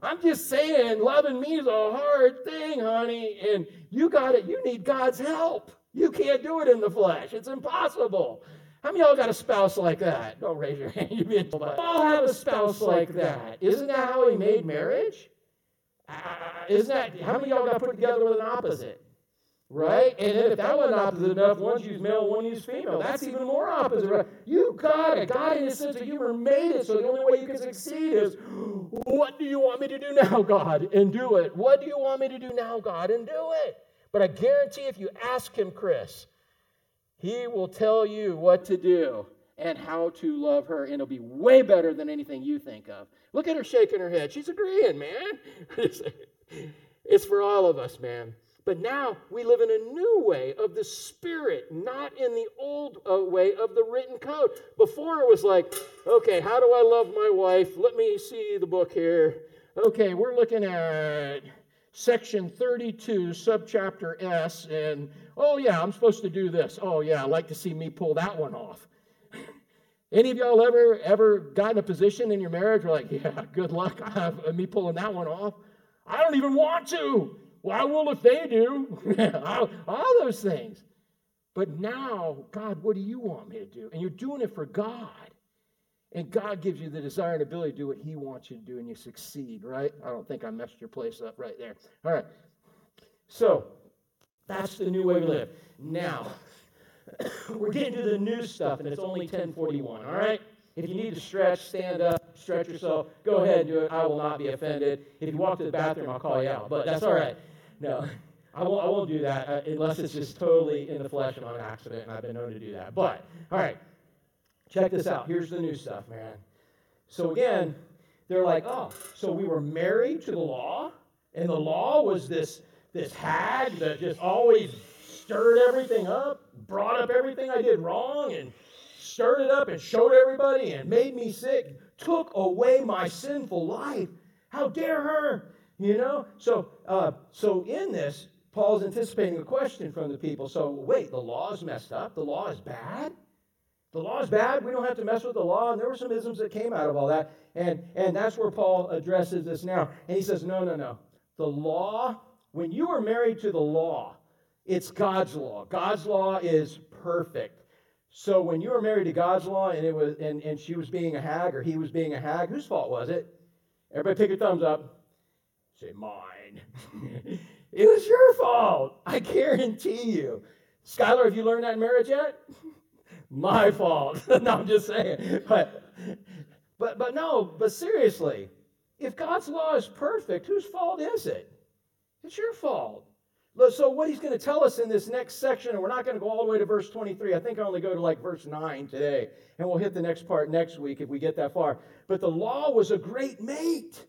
I'm just saying, loving me is a hard thing, honey, and you got it. You need God's help. You can't do it in the flesh. It's impossible. How many y'all got a spouse like that? Don't raise your hand. You be all have a spouse like that. Isn't that how he made marriage? Uh, isn't that how many y'all got put together with an opposite? Right? And then if that wasn't opposite enough, one's used male, one used female. That's even more opposite. Right? You got it. God, in his sense of humor, made it so the only way you can succeed is what do you want me to do now, God? And do it. What do you want me to do now, God? And do it. But I guarantee if you ask him, Chris, he will tell you what to do and how to love her, and it'll be way better than anything you think of. Look at her shaking her head. She's agreeing, man. it's for all of us, man. But now we live in a new way of the Spirit, not in the old uh, way of the written code. Before it was like, okay, how do I love my wife? Let me see the book here. Okay, we're looking at section 32, subchapter S, and oh, yeah, I'm supposed to do this. Oh, yeah, I'd like to see me pull that one off. Any of y'all ever ever got in a position in your marriage where like, yeah, good luck I have uh, me pulling that one off? I don't even want to. Well, I will if they do. all those things. But now, God, what do you want me to do? And you're doing it for God. And God gives you the desire and ability to do what He wants you to do, and you succeed, right? I don't think I messed your place up right there. All right. So, that's the new way we live. Now, we're getting to the new stuff, and it's only 1041, all right? If you need to stretch, stand up, stretch yourself, go ahead and do it. I will not be offended. If you walk to the bathroom, I'll call you out, but that's all right. No, I won't, I won't do that uh, unless it's just totally in the flesh and on accident, and I've been known to do that. But, all right, check this out. Here's the new stuff, man. So, again, they're like, oh, so we were married to the law, and the law was this, this hag that just always stirred everything up, brought up everything I did wrong, and stirred it up and showed everybody and made me sick, took away my sinful life. How dare her? You know? So, uh, so in this, Paul's anticipating a question from the people. So, wait, the law is messed up? The law is bad? The law is bad. We don't have to mess with the law. And there were some isms that came out of all that. And, and that's where Paul addresses this now. And he says, no, no, no. The law, when you are married to the law, it's God's law. God's law is perfect. So when you were married to God's law and it was and, and she was being a hag or he was being a hag, whose fault was it? Everybody pick your thumbs up. Say mine. it was your fault. I guarantee you. Skylar, have you learned that in marriage yet? My fault. no, I'm just saying. But but but no, but seriously, if God's law is perfect, whose fault is it? It's your fault. So, what he's going to tell us in this next section, and we're not going to go all the way to verse 23. I think I only go to like verse 9 today, and we'll hit the next part next week if we get that far. But the law was a great mate.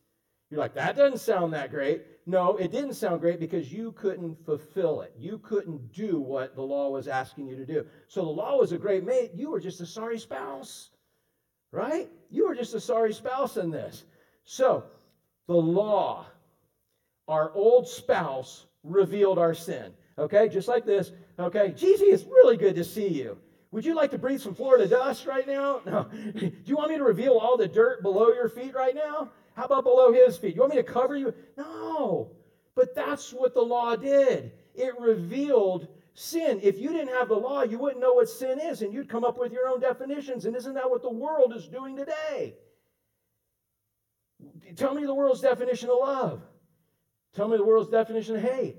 You're like, that doesn't sound that great. No, it didn't sound great because you couldn't fulfill it. You couldn't do what the law was asking you to do. So the law was a great mate. You were just a sorry spouse, right? You were just a sorry spouse in this. So the law, our old spouse, revealed our sin. Okay, just like this. Okay, Gigi, it's really good to see you. Would you like to breathe some Florida dust right now? No. Do you want me to reveal all the dirt below your feet right now? How about below his feet? You want me to cover you? No. But that's what the law did. It revealed sin. If you didn't have the law, you wouldn't know what sin is, and you'd come up with your own definitions. And isn't that what the world is doing today? Tell me the world's definition of love. Tell me the world's definition of hate.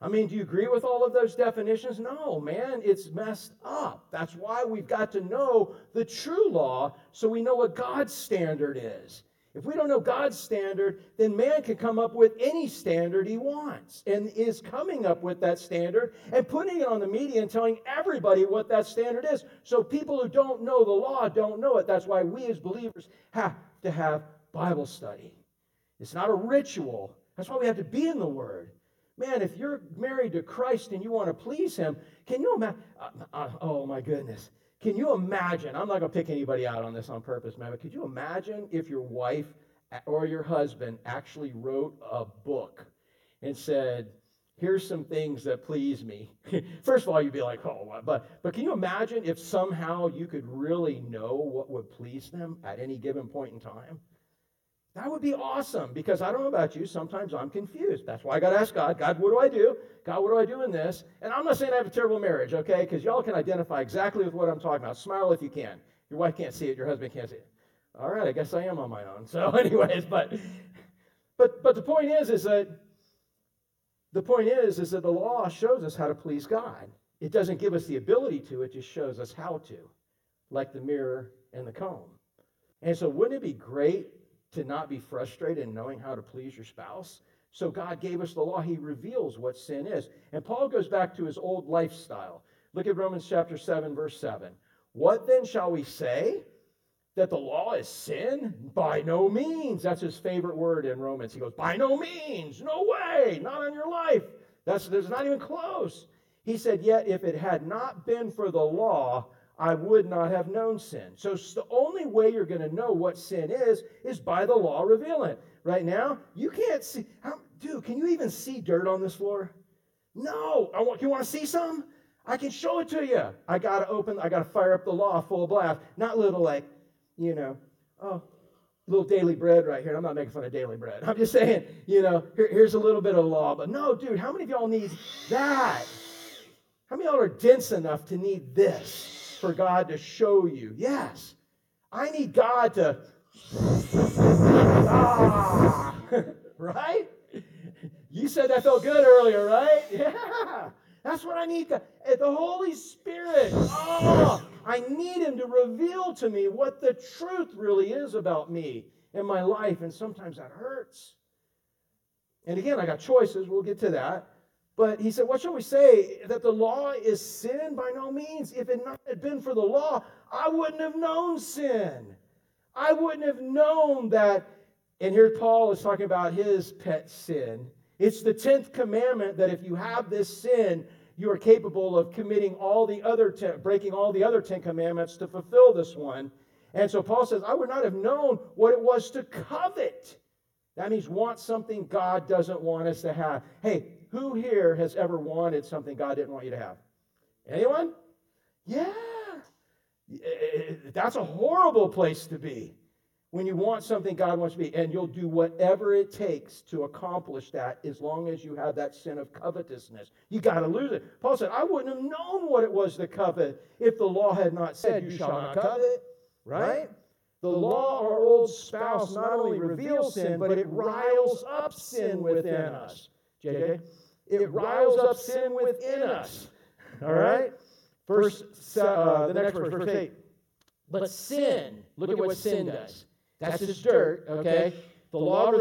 I mean, do you agree with all of those definitions? No, man, it's messed up. That's why we've got to know the true law so we know what God's standard is. If we don't know God's standard, then man can come up with any standard he wants and is coming up with that standard and putting it on the media and telling everybody what that standard is. So people who don't know the law don't know it. That's why we as believers have to have Bible study. It's not a ritual. That's why we have to be in the Word. Man, if you're married to Christ and you want to please Him, can you imagine? Uh, uh, oh my goodness. Can you imagine? I'm not going to pick anybody out on this on purpose, man, but could you imagine if your wife or your husband actually wrote a book and said, here's some things that please me. First of all, you'd be like, oh. But, but can you imagine if somehow you could really know what would please them at any given point in time? That would be awesome because I don't know about you. Sometimes I'm confused. That's why I got to ask God, God, what do I do? God, what do I do in this? And I'm not saying I have a terrible marriage, okay? Because y'all can identify exactly with what I'm talking about. Smile if you can. Your wife can't see it, your husband can't see it. All right, I guess I am on my own. So, anyways, but but but the point is, is that the point is, is that the law shows us how to please God. It doesn't give us the ability to, it just shows us how to, like the mirror and the comb. And so, wouldn't it be great to not be frustrated in knowing how to please your spouse. So God gave us the law. He reveals what sin is. And Paul goes back to his old lifestyle. Look at Romans chapter 7, verse 7. What then shall we say? That the law is sin? By no means. That's his favorite word in Romans. He goes, By no means. No way. Not on your life. That's, that's not even close. He said, Yet if it had not been for the law, I would not have known sin. So the only way you're going to know what sin is is by the law revealing. Right now, you can't see. How, dude, can you even see dirt on this floor? No. I want. You want to see some? I can show it to you. I got to open. I got to fire up the law full blast. Not little like, you know, oh, little daily bread right here. I'm not making fun of daily bread. I'm just saying, you know, here, here's a little bit of law. But no, dude, how many of y'all need that? How many of y'all are dense enough to need this? For God to show you. Yes, I need God to. Ah, right? You said that felt good earlier, right? Yeah. That's what I need. God. The Holy Spirit. Oh, I need Him to reveal to me what the truth really is about me and my life. And sometimes that hurts. And again, I got choices. We'll get to that. But he said, What shall we say? That the law is sin? By no means. If it not had been for the law, I wouldn't have known sin. I wouldn't have known that. And here Paul is talking about his pet sin. It's the 10th commandment that if you have this sin, you are capable of committing all the other, ten, breaking all the other 10 commandments to fulfill this one. And so Paul says, I would not have known what it was to covet. That means want something God doesn't want us to have. Hey, who here has ever wanted something God didn't want you to have? Anyone? Yeah. That's a horrible place to be when you want something God wants to be, and you'll do whatever it takes to accomplish that as long as you have that sin of covetousness. You got to lose it. Paul said, I wouldn't have known what it was to covet if the law had not said, You, shall not covet. Right? The law, our old spouse, not only reveals sin, but it riles up sin within us. JJ? It riles up sin within us. All right? Verse, uh, the next verse, verse 8. But sin, look at what sin does. That's just dirt, okay? The law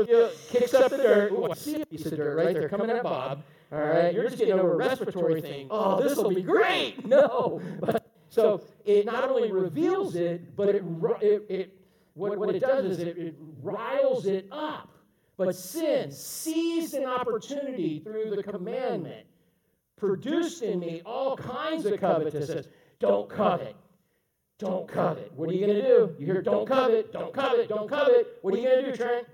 kicks up the dirt. Ooh, I see a piece of dirt right there coming at Bob. All right, you're just getting over a respiratory thing. Oh, this will be great. No. But, so it not only reveals it, but it, it, it what, what it does is it, it riles it up But sin seized an opportunity through the commandment, produced in me all kinds of covetousness. Don't covet. Don't covet. What are you going to do? You hear, don't covet, don't covet, don't covet. What are you going to do, Trent?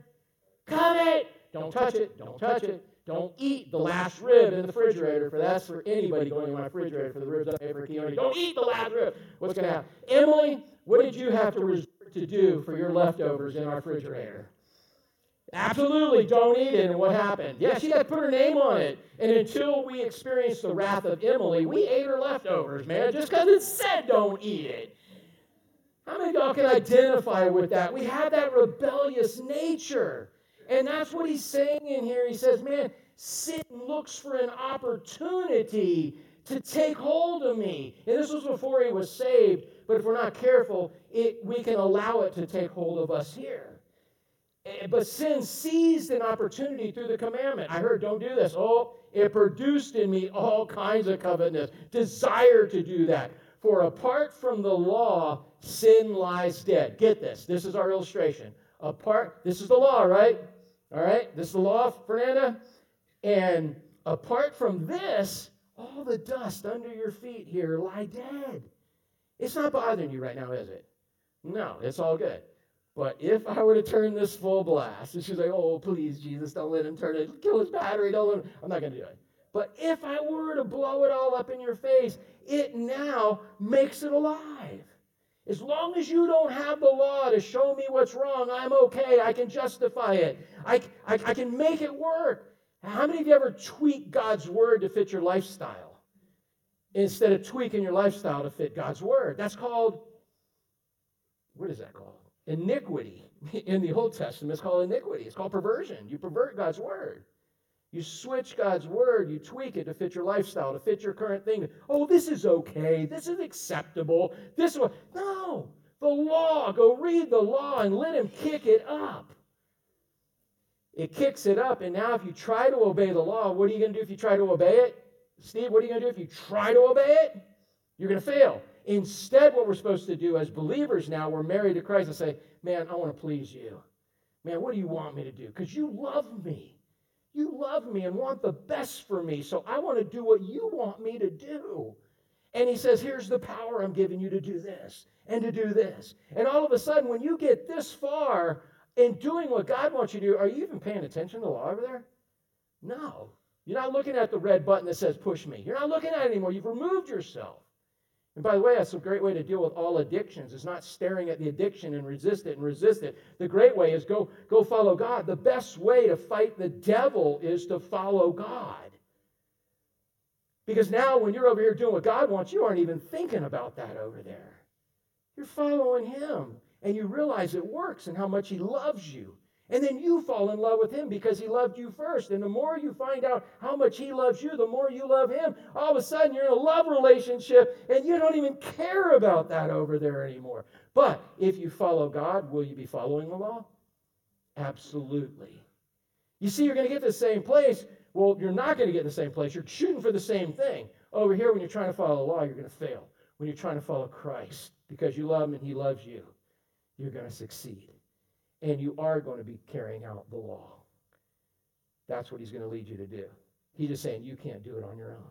Covet. Don't touch it, don't touch it. Don't eat the last rib in the refrigerator, for that's for anybody going in my refrigerator for the ribs I pay for Keone. Don't eat the last rib. What's going to happen? Emily, what did you have to resort to do for your leftovers in our refrigerator? Absolutely, don't eat it. And what happened? Yeah, she had to put her name on it. And until we experienced the wrath of Emily, we ate her leftovers, man, just because it said don't eat it. How many of y'all can identify with that? We have that rebellious nature. And that's what he's saying in here. He says, man, sin looks for an opportunity to take hold of me. And this was before he was saved, but if we're not careful, it, we can allow it to take hold of us here. Eh, but sin seized an opportunity through the commandment. I heard, don't do this. Oh, it produced in me all kinds of covetousness, desire to do that. For apart from the law, sin lies dead. Get this. This is our illustration. Apart, this is the law, right? All right, this is the law, Fernanda. And apart from this, all the dust under your feet here lie dead. It's not bothering you right now, is it? No, it's all good. But if I were to turn this full blast, and she's like, oh, please, Jesus, don't let him turn it, kill his battery, don't let him. I'm not going to do it. But if I were to blow it all up in your face, it now makes it alive. As long as you don't have the law to show me what's wrong, I'm okay. I can justify it. I, I, I can make it work. How many of you ever tweak God's word to fit your lifestyle instead of tweaking your lifestyle to fit God's word? That's called, what is that called? Iniquity. In the Old Testament, it's called iniquity. It's called perversion. You pervert God's word. You switch God's word, you tweak it to fit your lifestyle, to fit your current thing. Oh, this is okay. This is acceptable. This one. No. The law. Go read the law and let him kick it up. It kicks it up, and now if you try to obey the law, what are you going to do if you try to obey it? Steve, what are you going to do if you try to obey it? You're going to fail. Instead, what we're supposed to do as believers now, we're married to Christ and say, Man, I want to please you. Man, what do you want me to do? Because you love me. You love me and want the best for me, so I want to do what you want me to do. And he says, Here's the power I'm giving you to do this and to do this. And all of a sudden, when you get this far in doing what God wants you to do, are you even paying attention to the law over there? No. You're not looking at the red button that says push me. You're not looking at it anymore. You've removed yourself. And by the way, that's a great way to deal with all addictions. It's not staring at the addiction and resist it and resist it. The great way is go, go follow God. The best way to fight the devil is to follow God. Because now, when you're over here doing what God wants, you aren't even thinking about that over there. You're following Him, and you realize it works and how much He loves you. And then you fall in love with him because he loved you first. And the more you find out how much he loves you, the more you love him. All of a sudden, you're in a love relationship and you don't even care about that over there anymore. But if you follow God, will you be following the law? Absolutely. You see, you're going to get to the same place. Well, you're not going to get the same place. You're shooting for the same thing. Over here, when you're trying to follow the law, you're going to fail. When you're trying to follow Christ because you love him and he loves you, you're going to succeed and you are going to be carrying out the law. That's what he's going to lead you to do. He's just saying you can't do it on your own.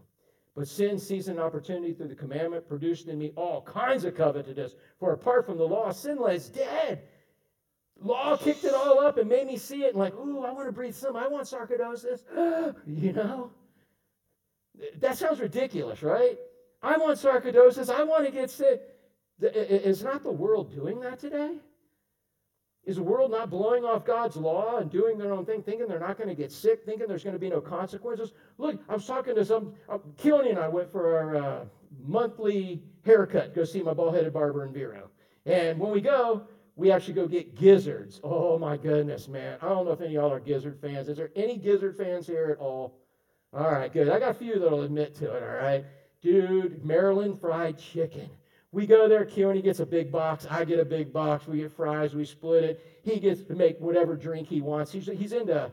But sin sees an opportunity through the commandment, produced in me all kinds of covetousness. For apart from the law, sin lies dead. Law kicked it all up and made me see it and like, ooh, I want to breathe some. I want sarcoidosis. you know? That sounds ridiculous, right? I want sarcoidosis. I want to get sick. Is not the world doing that today? Is the world not blowing off God's law and doing their own thing, thinking they're not going to get sick, thinking there's going to be no consequences? Look, I was talking to some, uh, Keone and I went for our uh, monthly haircut, go see my bald headed barber in Vero. And when we go, we actually go get gizzards. Oh my goodness, man. I don't know if any of y'all are gizzard fans. Is there any gizzard fans here at all? All right, good. I got a few that'll admit to it, all right? Dude, Maryland fried chicken. We go there, Keone gets a big box, I get a big box, we get fries, we split it. He gets to make whatever drink he wants. He's, he's into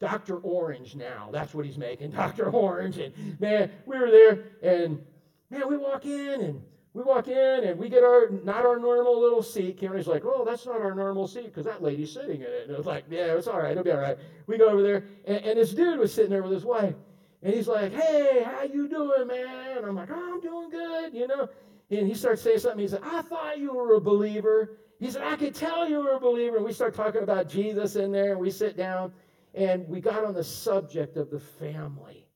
Dr. Orange now. That's what he's making, Dr. Orange. And man, we were there, and man, we walk in, and we walk in and we get our not our normal little seat. Cameron's like, "Oh, that's not our normal seat because that lady's sitting in it." And it was like, "Yeah, it's all right. It'll be all right." We go over there, and, and this dude was sitting there with his wife, and he's like, "Hey, how you doing, man?" And I'm like, "Oh, I'm doing good," you know. And he starts saying something. He said, "I thought you were a believer." He said, "I could tell you were a believer." And we start talking about Jesus in there, and we sit down, and we got on the subject of the family.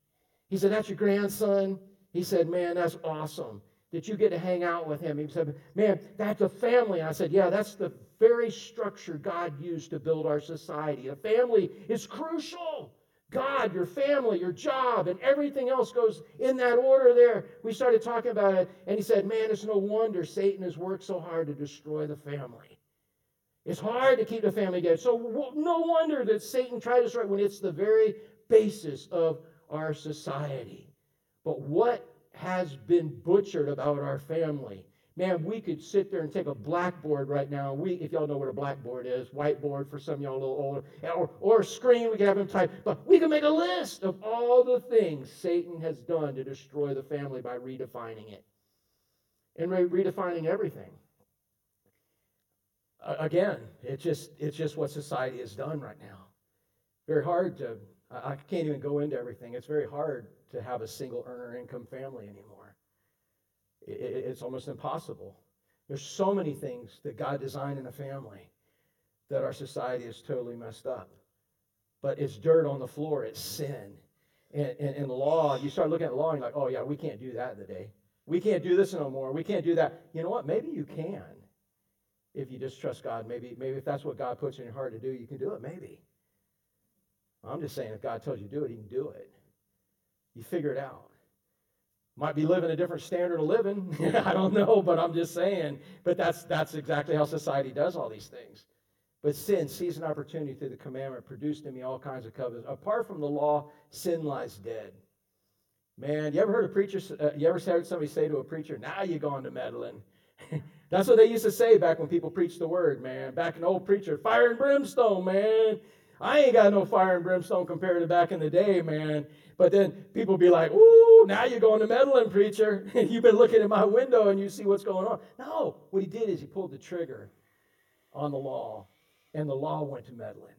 He said, "That's your grandson." He said, "Man, that's awesome." that you get to hang out with him. He said, Man, that's a family. I said, Yeah, that's the very structure God used to build our society. A family is crucial. God, your family, your job, and everything else goes in that order there. We started talking about it, and he said, Man, it's no wonder Satan has worked so hard to destroy the family. It's hard to keep the family together. So, no wonder that Satan tried to destroy it when it's the very basis of our society. But what has been butchered about our family. Man, we could sit there and take a blackboard right now. We, if y'all know what a blackboard is, whiteboard for some y'all a little older, or, or a screen, we could have them type. But we can make a list of all the things Satan has done to destroy the family by redefining it and re- redefining everything. Uh, again, it's just it's just what society has done right now. Very hard to. I can't even go into everything. It's very hard to have a single earner income family anymore. It's almost impossible. There's so many things that God designed in a family that our society is totally messed up. But it's dirt on the floor, it's sin. And, and, and law, you start looking at law and you're like, oh, yeah, we can't do that today. We can't do this no more. We can't do that. You know what? Maybe you can if you just trust God. Maybe, maybe if that's what God puts in your heart to do, you can do it. Maybe. I'm just saying, if God tells you to do it, He can do it. You figure it out. Might be living a different standard of living. I don't know, but I'm just saying. But that's that's exactly how society does all these things. But sin sees an opportunity through the commandment, produced in me all kinds of covenants. Apart from the law, sin lies dead. Man, you ever heard a preacher? Uh, you ever heard somebody say to a preacher, "Now you're going to meddling"? That's what they used to say back when people preached the word, man. Back in old preacher, fire and brimstone, man. I ain't got no fire and brimstone compared to back in the day, man. But then people be like, ooh, now you're going to meddling, preacher. You've been looking at my window and you see what's going on. No, what he did is he pulled the trigger on the law, and the law went to meddling.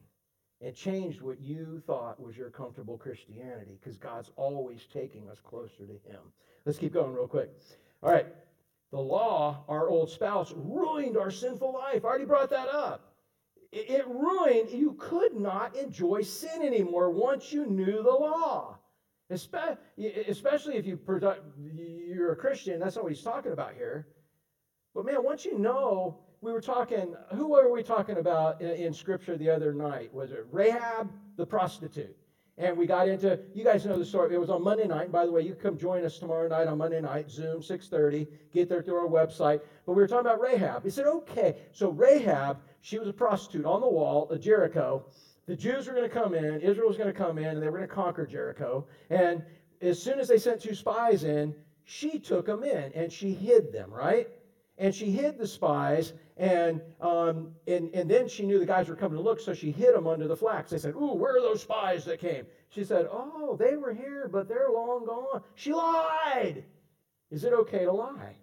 It changed what you thought was your comfortable Christianity because God's always taking us closer to Him. Let's keep going real quick. All right. The law, our old spouse, ruined our sinful life. I already brought that up it ruined, you could not enjoy sin anymore once you knew the law. Especially if you, you're a Christian, that's not what he's talking about here. But man, once you know, we were talking, who were we talking about in, Scripture the other night? Was it Rahab the prostitute? And we got into, you guys know the story. It was on Monday night. And by the way, you come join us tomorrow night on Monday night, Zoom, 6.30. Get there through our website. But we were talking about Rahab. He said, okay, so Rahab, she was a prostitute on the wall of Jericho. The Jews were going to come in, Israel was going to come in, and they were going to conquer Jericho. And as soon as they sent two spies in, she took them in and she hid them, right? And she hid the spies, and, um, and, and then she knew the guys were coming to look, so she hid them under the flax. They said, Ooh, where are those spies that came? She said, Oh, they were here, but they're long gone. She lied. Is it okay to lie?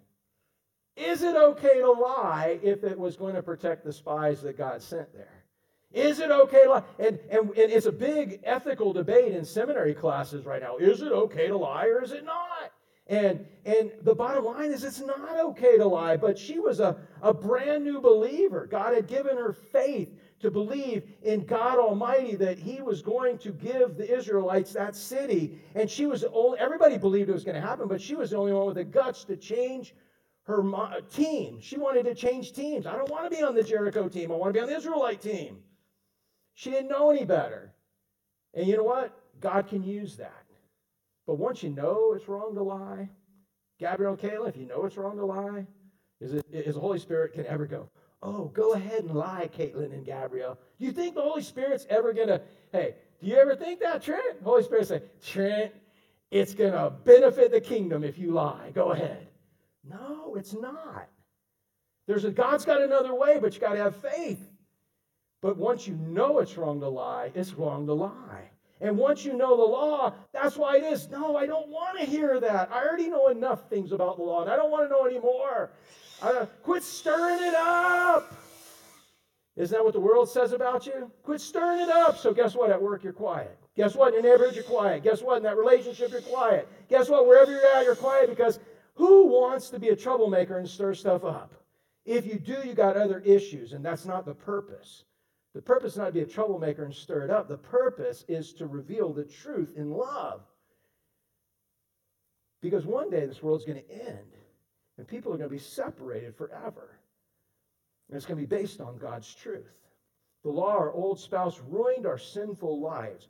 Is it okay to lie if it was going to protect the spies that God sent there? Is it okay to lie? And, and, and it's a big ethical debate in seminary classes right now. Is it okay to lie or is it not? And, and the bottom line is it's not okay to lie, but she was a, a brand new believer. God had given her faith to believe in God Almighty that He was going to give the Israelites that city. And she was the only, everybody believed it was going to happen, but she was the only one with the guts to change her uh, team. She wanted to change teams. I don't want to be on the Jericho team, I want to be on the Israelite team. She didn't know any better. And you know what? God can use that. But once you know it's wrong to lie, Gabrielle Kayla, if you know it's wrong to lie, is, it, is the Holy Spirit can ever go, oh, go ahead and lie, Caitlin and Gabrielle. Do you think the Holy Spirit's ever going to, hey, do you ever think that, Trent? Holy Spirit say, Trent, it's going to benefit the kingdom if you lie. Go ahead. No, it's not. There's a God's got another way, but you got to have faith. But once you know it's wrong to lie, it's wrong to lie. And once you know the law, that's why it is. No, I don't want to hear that. I already know enough things about the law, and I don't want to know any more. Uh, quit stirring it up. Isn't that what the world says about you? Quit stirring it up. So, guess what? At work, you're quiet. Guess what? In your neighborhood, you're quiet. Guess what? In that relationship, you're quiet. Guess what? Wherever you're at, you're quiet because who wants to be a troublemaker and stir stuff up? If you do, you got other issues, and that's not the purpose. The purpose is not to be a troublemaker and stir it up. The purpose is to reveal the truth in love. Because one day this world's going to end, and people are going to be separated forever. And it's going to be based on God's truth. The law, our old spouse, ruined our sinful lives.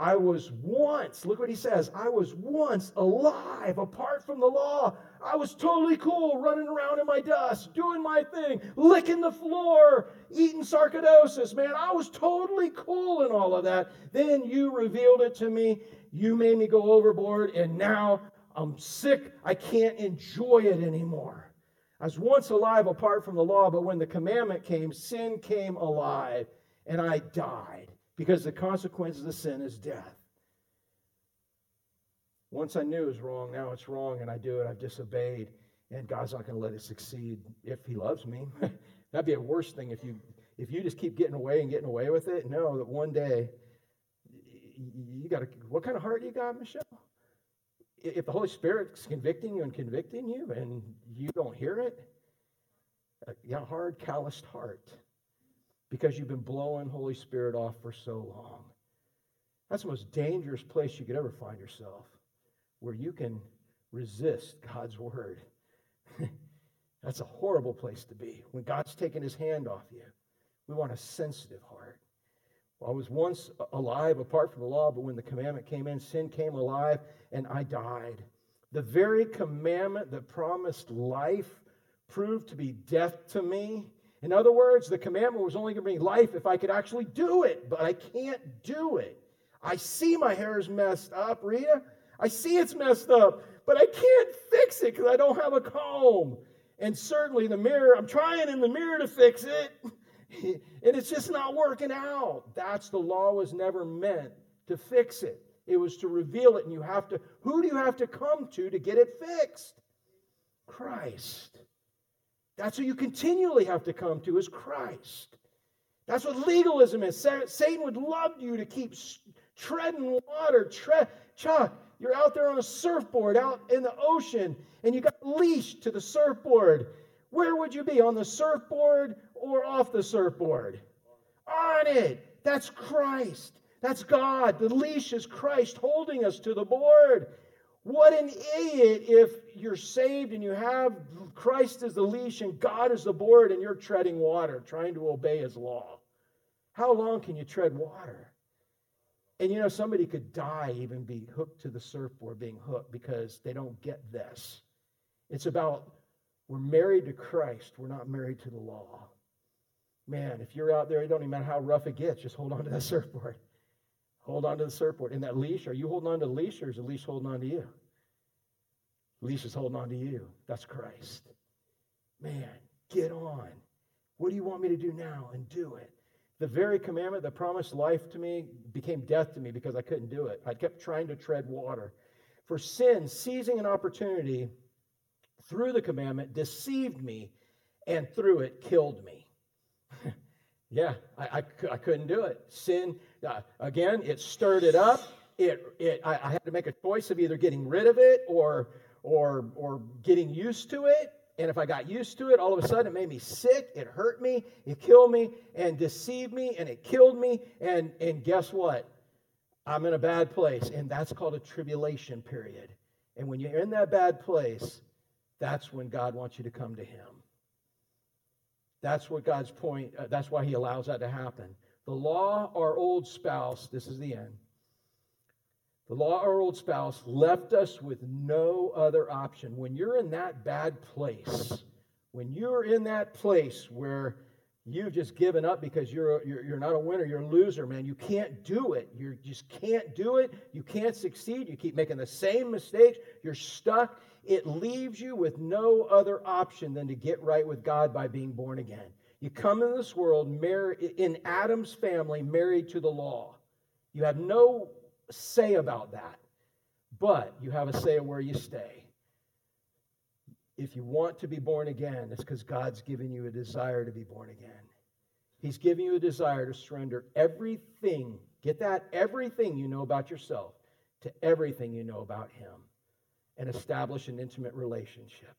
I was once, look what he says, I was once alive apart from the law. I was totally cool running around in my dust, doing my thing, licking the floor, eating sarcoidosis. Man, I was totally cool in all of that. Then you revealed it to me. You made me go overboard, and now I'm sick. I can't enjoy it anymore. I was once alive apart from the law, but when the commandment came, sin came alive, and I died because the consequence of the sin is death. Once I knew it was wrong, now it's wrong, and I do it. I've disobeyed, and God's not going to let it succeed if He loves me. That'd be a worse thing if you if you just keep getting away and getting away with it. Know that one day you got to. What kind of heart you got, Michelle? If the Holy Spirit's convicting you and convicting you, and you don't hear it, uh, a hard, calloused heart because you've been blowing Holy Spirit off for so long. That's the most dangerous place you could ever find yourself, where you can resist God's word. That's a horrible place to be when God's taken his hand off you. We want a sensitive heart. Well, I was once alive apart from the law, but when the commandment came in, sin came alive and I died. The very commandment that promised life proved to be death to me. In other words, the commandment was only going to bring life if I could actually do it, but I can't do it. I see my hair is messed up, Rita. I see it's messed up, but I can't fix it because I don't have a comb. And certainly the mirror, I'm trying in the mirror to fix it, and it's just not working out. That's the law was never meant to fix it. It was to reveal it, and you have to, who do you have to come to to get it fixed? Christ. That's who you continually have to come to is Christ. That's what legalism is. Satan would love you to keep treading water. Tre- Chuck, you're out there on a surfboard out in the ocean and you got leashed to the surfboard. Where would you be? On the surfboard or off the surfboard? On it. That's Christ. That's God. The leash is Christ holding us to the board. What an idiot if you're saved and you have Christ as the leash and God as the board and you're treading water, trying to obey his law. How long can you tread water? And you know, somebody could die, even be hooked to the surfboard, being hooked because they don't get this. It's about we're married to Christ, we're not married to the law. Man, if you're out there, it don't even matter how rough it gets, just hold on to that surfboard. Hold on to the surfboard. In that leash, are you holding on to the leash or is the leash holding on to you? The leash is holding on to you. That's Christ. Man, get on. What do you want me to do now? And do it. The very commandment that promised life to me became death to me because I couldn't do it. I kept trying to tread water. For sin, seizing an opportunity through the commandment, deceived me and through it killed me. yeah, I, I, I, couldn't do it. Sin, uh, again, it stirred it up. It, it, I, I had to make a choice of either getting rid of it or, or, or getting used to it. And if I got used to it, all of a sudden it made me sick, it hurt me, it killed me, and deceived me, and it killed me. And, and guess what? I'm in a bad place. And that's called a tribulation period. And when you're in that bad place, that's when God wants you to come to Him. That's what God's point, uh, that's why He allows that to happen. The law, our old spouse, this is the end. The law, our old spouse, left us with no other option. When you're in that bad place, when you're in that place where you've just given up because you're, you're, you're not a winner, you're a loser, man, you can't do it. You just can't do it. You can't succeed. You keep making the same mistakes. You're stuck. It leaves you with no other option than to get right with God by being born again. You come in this world in Adam's family, married to the law. You have no say about that, but you have a say of where you stay. If you want to be born again, it's because God's given you a desire to be born again. He's giving you a desire to surrender everything, get that, everything you know about yourself to everything you know about Him and establish an intimate relationship.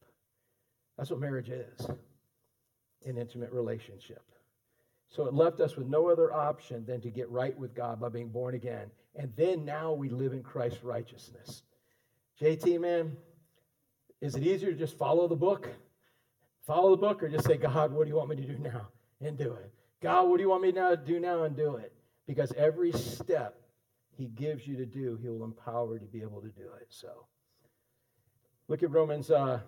That's what marriage is an intimate relationship. So it left us with no other option than to get right with God by being born again. And then now we live in Christ's righteousness. JT, man, is it easier to just follow the book? Follow the book or just say, God, what do you want me to do now? And do it. God, what do you want me now to do now? And do it. Because every step he gives you to do, he will empower you to be able to do it. So look at Romans. Uh,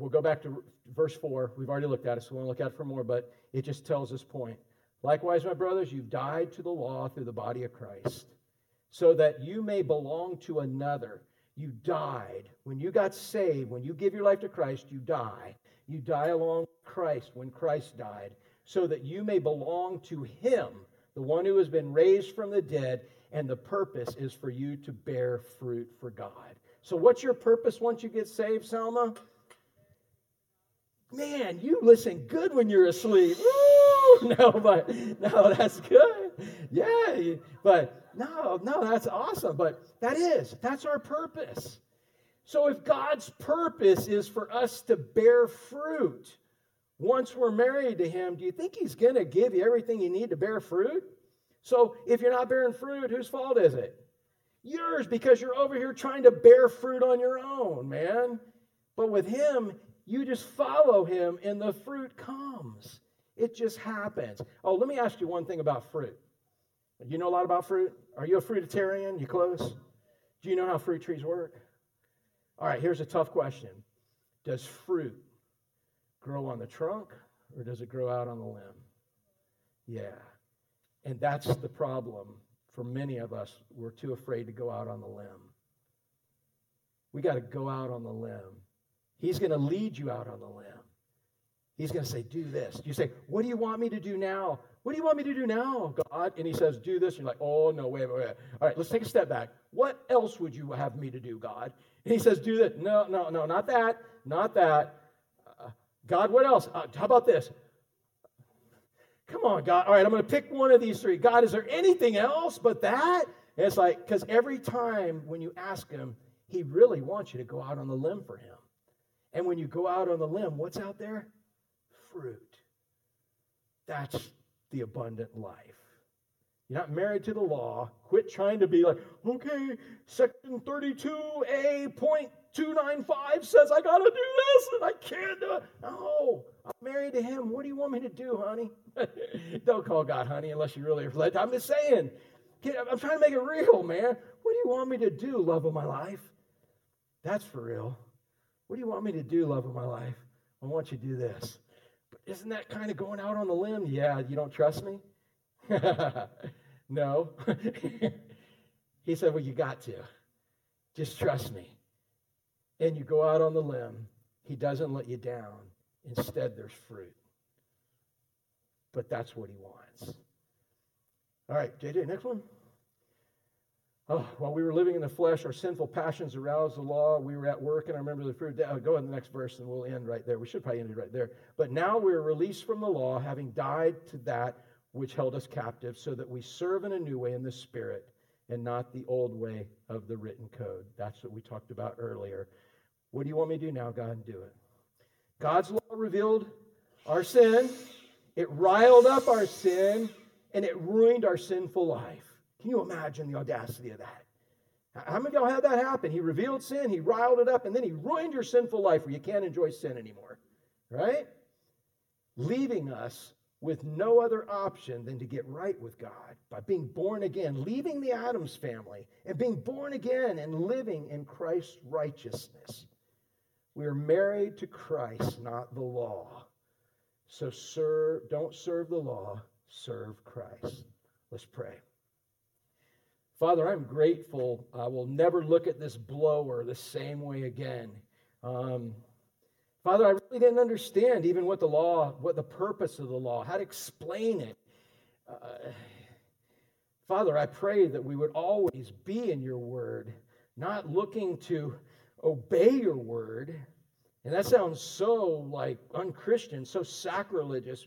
we'll go back to verse 4. We've already looked at it, so we won't look at it for more, but it just tells this point. Likewise, my brothers, you've died to the law through the body of Christ, so that you may belong to another. You died. When you got saved, when you give your life to Christ, you die. You die along with Christ when Christ died, so that you may belong to Him, the one who has been raised from the dead, and the purpose is for you to bear fruit for God. So, what's your purpose once you get saved, Selma? Man, you listen good when you're asleep. No, but no, that's good. Yeah, but no, no, that's awesome. But that is, that's our purpose. So if God's purpose is for us to bear fruit once we're married to Him, do you think He's going to give you everything you need to bear fruit? So if you're not bearing fruit, whose fault is it? Yours, because you're over here trying to bear fruit on your own, man. But with Him, you just follow him and the fruit comes. It just happens. Oh, let me ask you one thing about fruit. You know a lot about fruit? Are you a fruitarian? You close? Do you know how fruit trees work? All right, here's a tough question Does fruit grow on the trunk or does it grow out on the limb? Yeah. And that's the problem for many of us. We're too afraid to go out on the limb. We got to go out on the limb He's going to lead you out on the limb. He's going to say, Do this. You say, What do you want me to do now? What do you want me to do now, God? And he says, Do this. You're like, Oh, no, wait, wait, wait. All right, let's take a step back. What else would you have me to do, God? And he says, Do this. No, no, no, not that. Not that. Uh, God, what else? Uh, how about this? Come on, God. All right, I'm going to pick one of these three. God, is there anything else but that? And it's like, because every time when you ask him, he really wants you to go out on the limb for him. And when you go out on the limb, what's out there? Fruit. That's the abundant life. You're not married to the law. Quit trying to be like, okay, section 32A point 295 says I got to do this and I can't do it. No, I'm married to him. What do you want me to do, honey? Don't call God honey unless you really are I'm just saying. I'm trying to make it real, man. What do you want me to do, love of my life? That's for real. What do you want me to do, love of my life? I want you to do this. But isn't that kind of going out on the limb? Yeah, you don't trust me? no. he said, Well, you got to. Just trust me. And you go out on the limb. He doesn't let you down. Instead, there's fruit. But that's what he wants. All right, JJ, next one. Oh, while we were living in the flesh, our sinful passions aroused the law. We were at work, and I remember the fruit. Oh, go in the next verse, and we'll end right there. We should probably end it right there. But now we are released from the law, having died to that which held us captive, so that we serve in a new way in the Spirit and not the old way of the written code. That's what we talked about earlier. What do you want me to do now, God? And do it. God's law revealed our sin, it riled up our sin, and it ruined our sinful life. Can you imagine the audacity of that? How many of y'all had that happen? He revealed sin, he riled it up, and then he ruined your sinful life where you can't enjoy sin anymore, right? Leaving us with no other option than to get right with God by being born again, leaving the Addams family and being born again and living in Christ's righteousness. We are married to Christ, not the law. So serve, don't serve the law, serve Christ. Let's pray. Father, I'm grateful. I will never look at this blower the same way again. Um, Father, I really didn't understand even what the law, what the purpose of the law, how to explain it. Uh, Father, I pray that we would always be in your word, not looking to obey your word. And that sounds so like unchristian, so sacrilegious,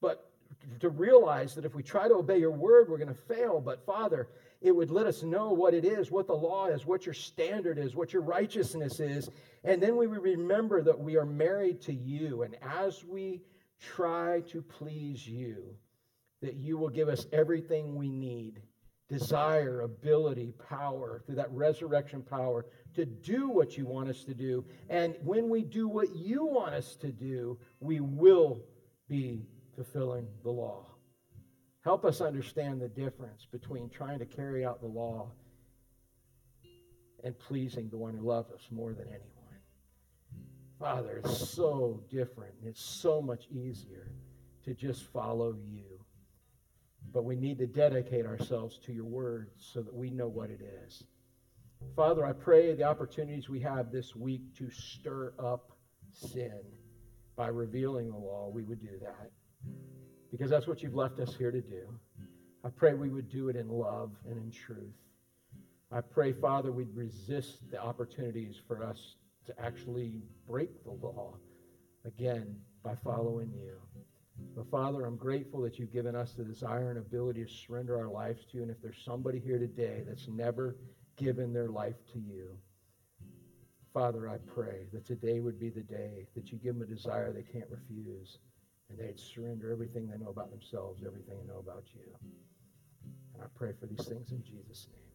but to realize that if we try to obey your word, we're going to fail. But Father, it would let us know what it is, what the law is, what your standard is, what your righteousness is. And then we would remember that we are married to you. And as we try to please you, that you will give us everything we need desire, ability, power, through that resurrection power to do what you want us to do. And when we do what you want us to do, we will be fulfilling the law. Help us understand the difference between trying to carry out the law and pleasing the one who loves us more than anyone. Father, it's so different. It's so much easier to just follow you. But we need to dedicate ourselves to your word so that we know what it is. Father, I pray the opportunities we have this week to stir up sin by revealing the law, we would do that. Because that's what you've left us here to do. I pray we would do it in love and in truth. I pray, Father, we'd resist the opportunities for us to actually break the law again by following you. But Father, I'm grateful that you've given us the desire and ability to surrender our lives to you. And if there's somebody here today that's never given their life to you, Father, I pray that today would be the day that you give them a desire they can't refuse, and they'd surrender everything they know about themselves, everything they know about you. And I pray for these things in Jesus' name.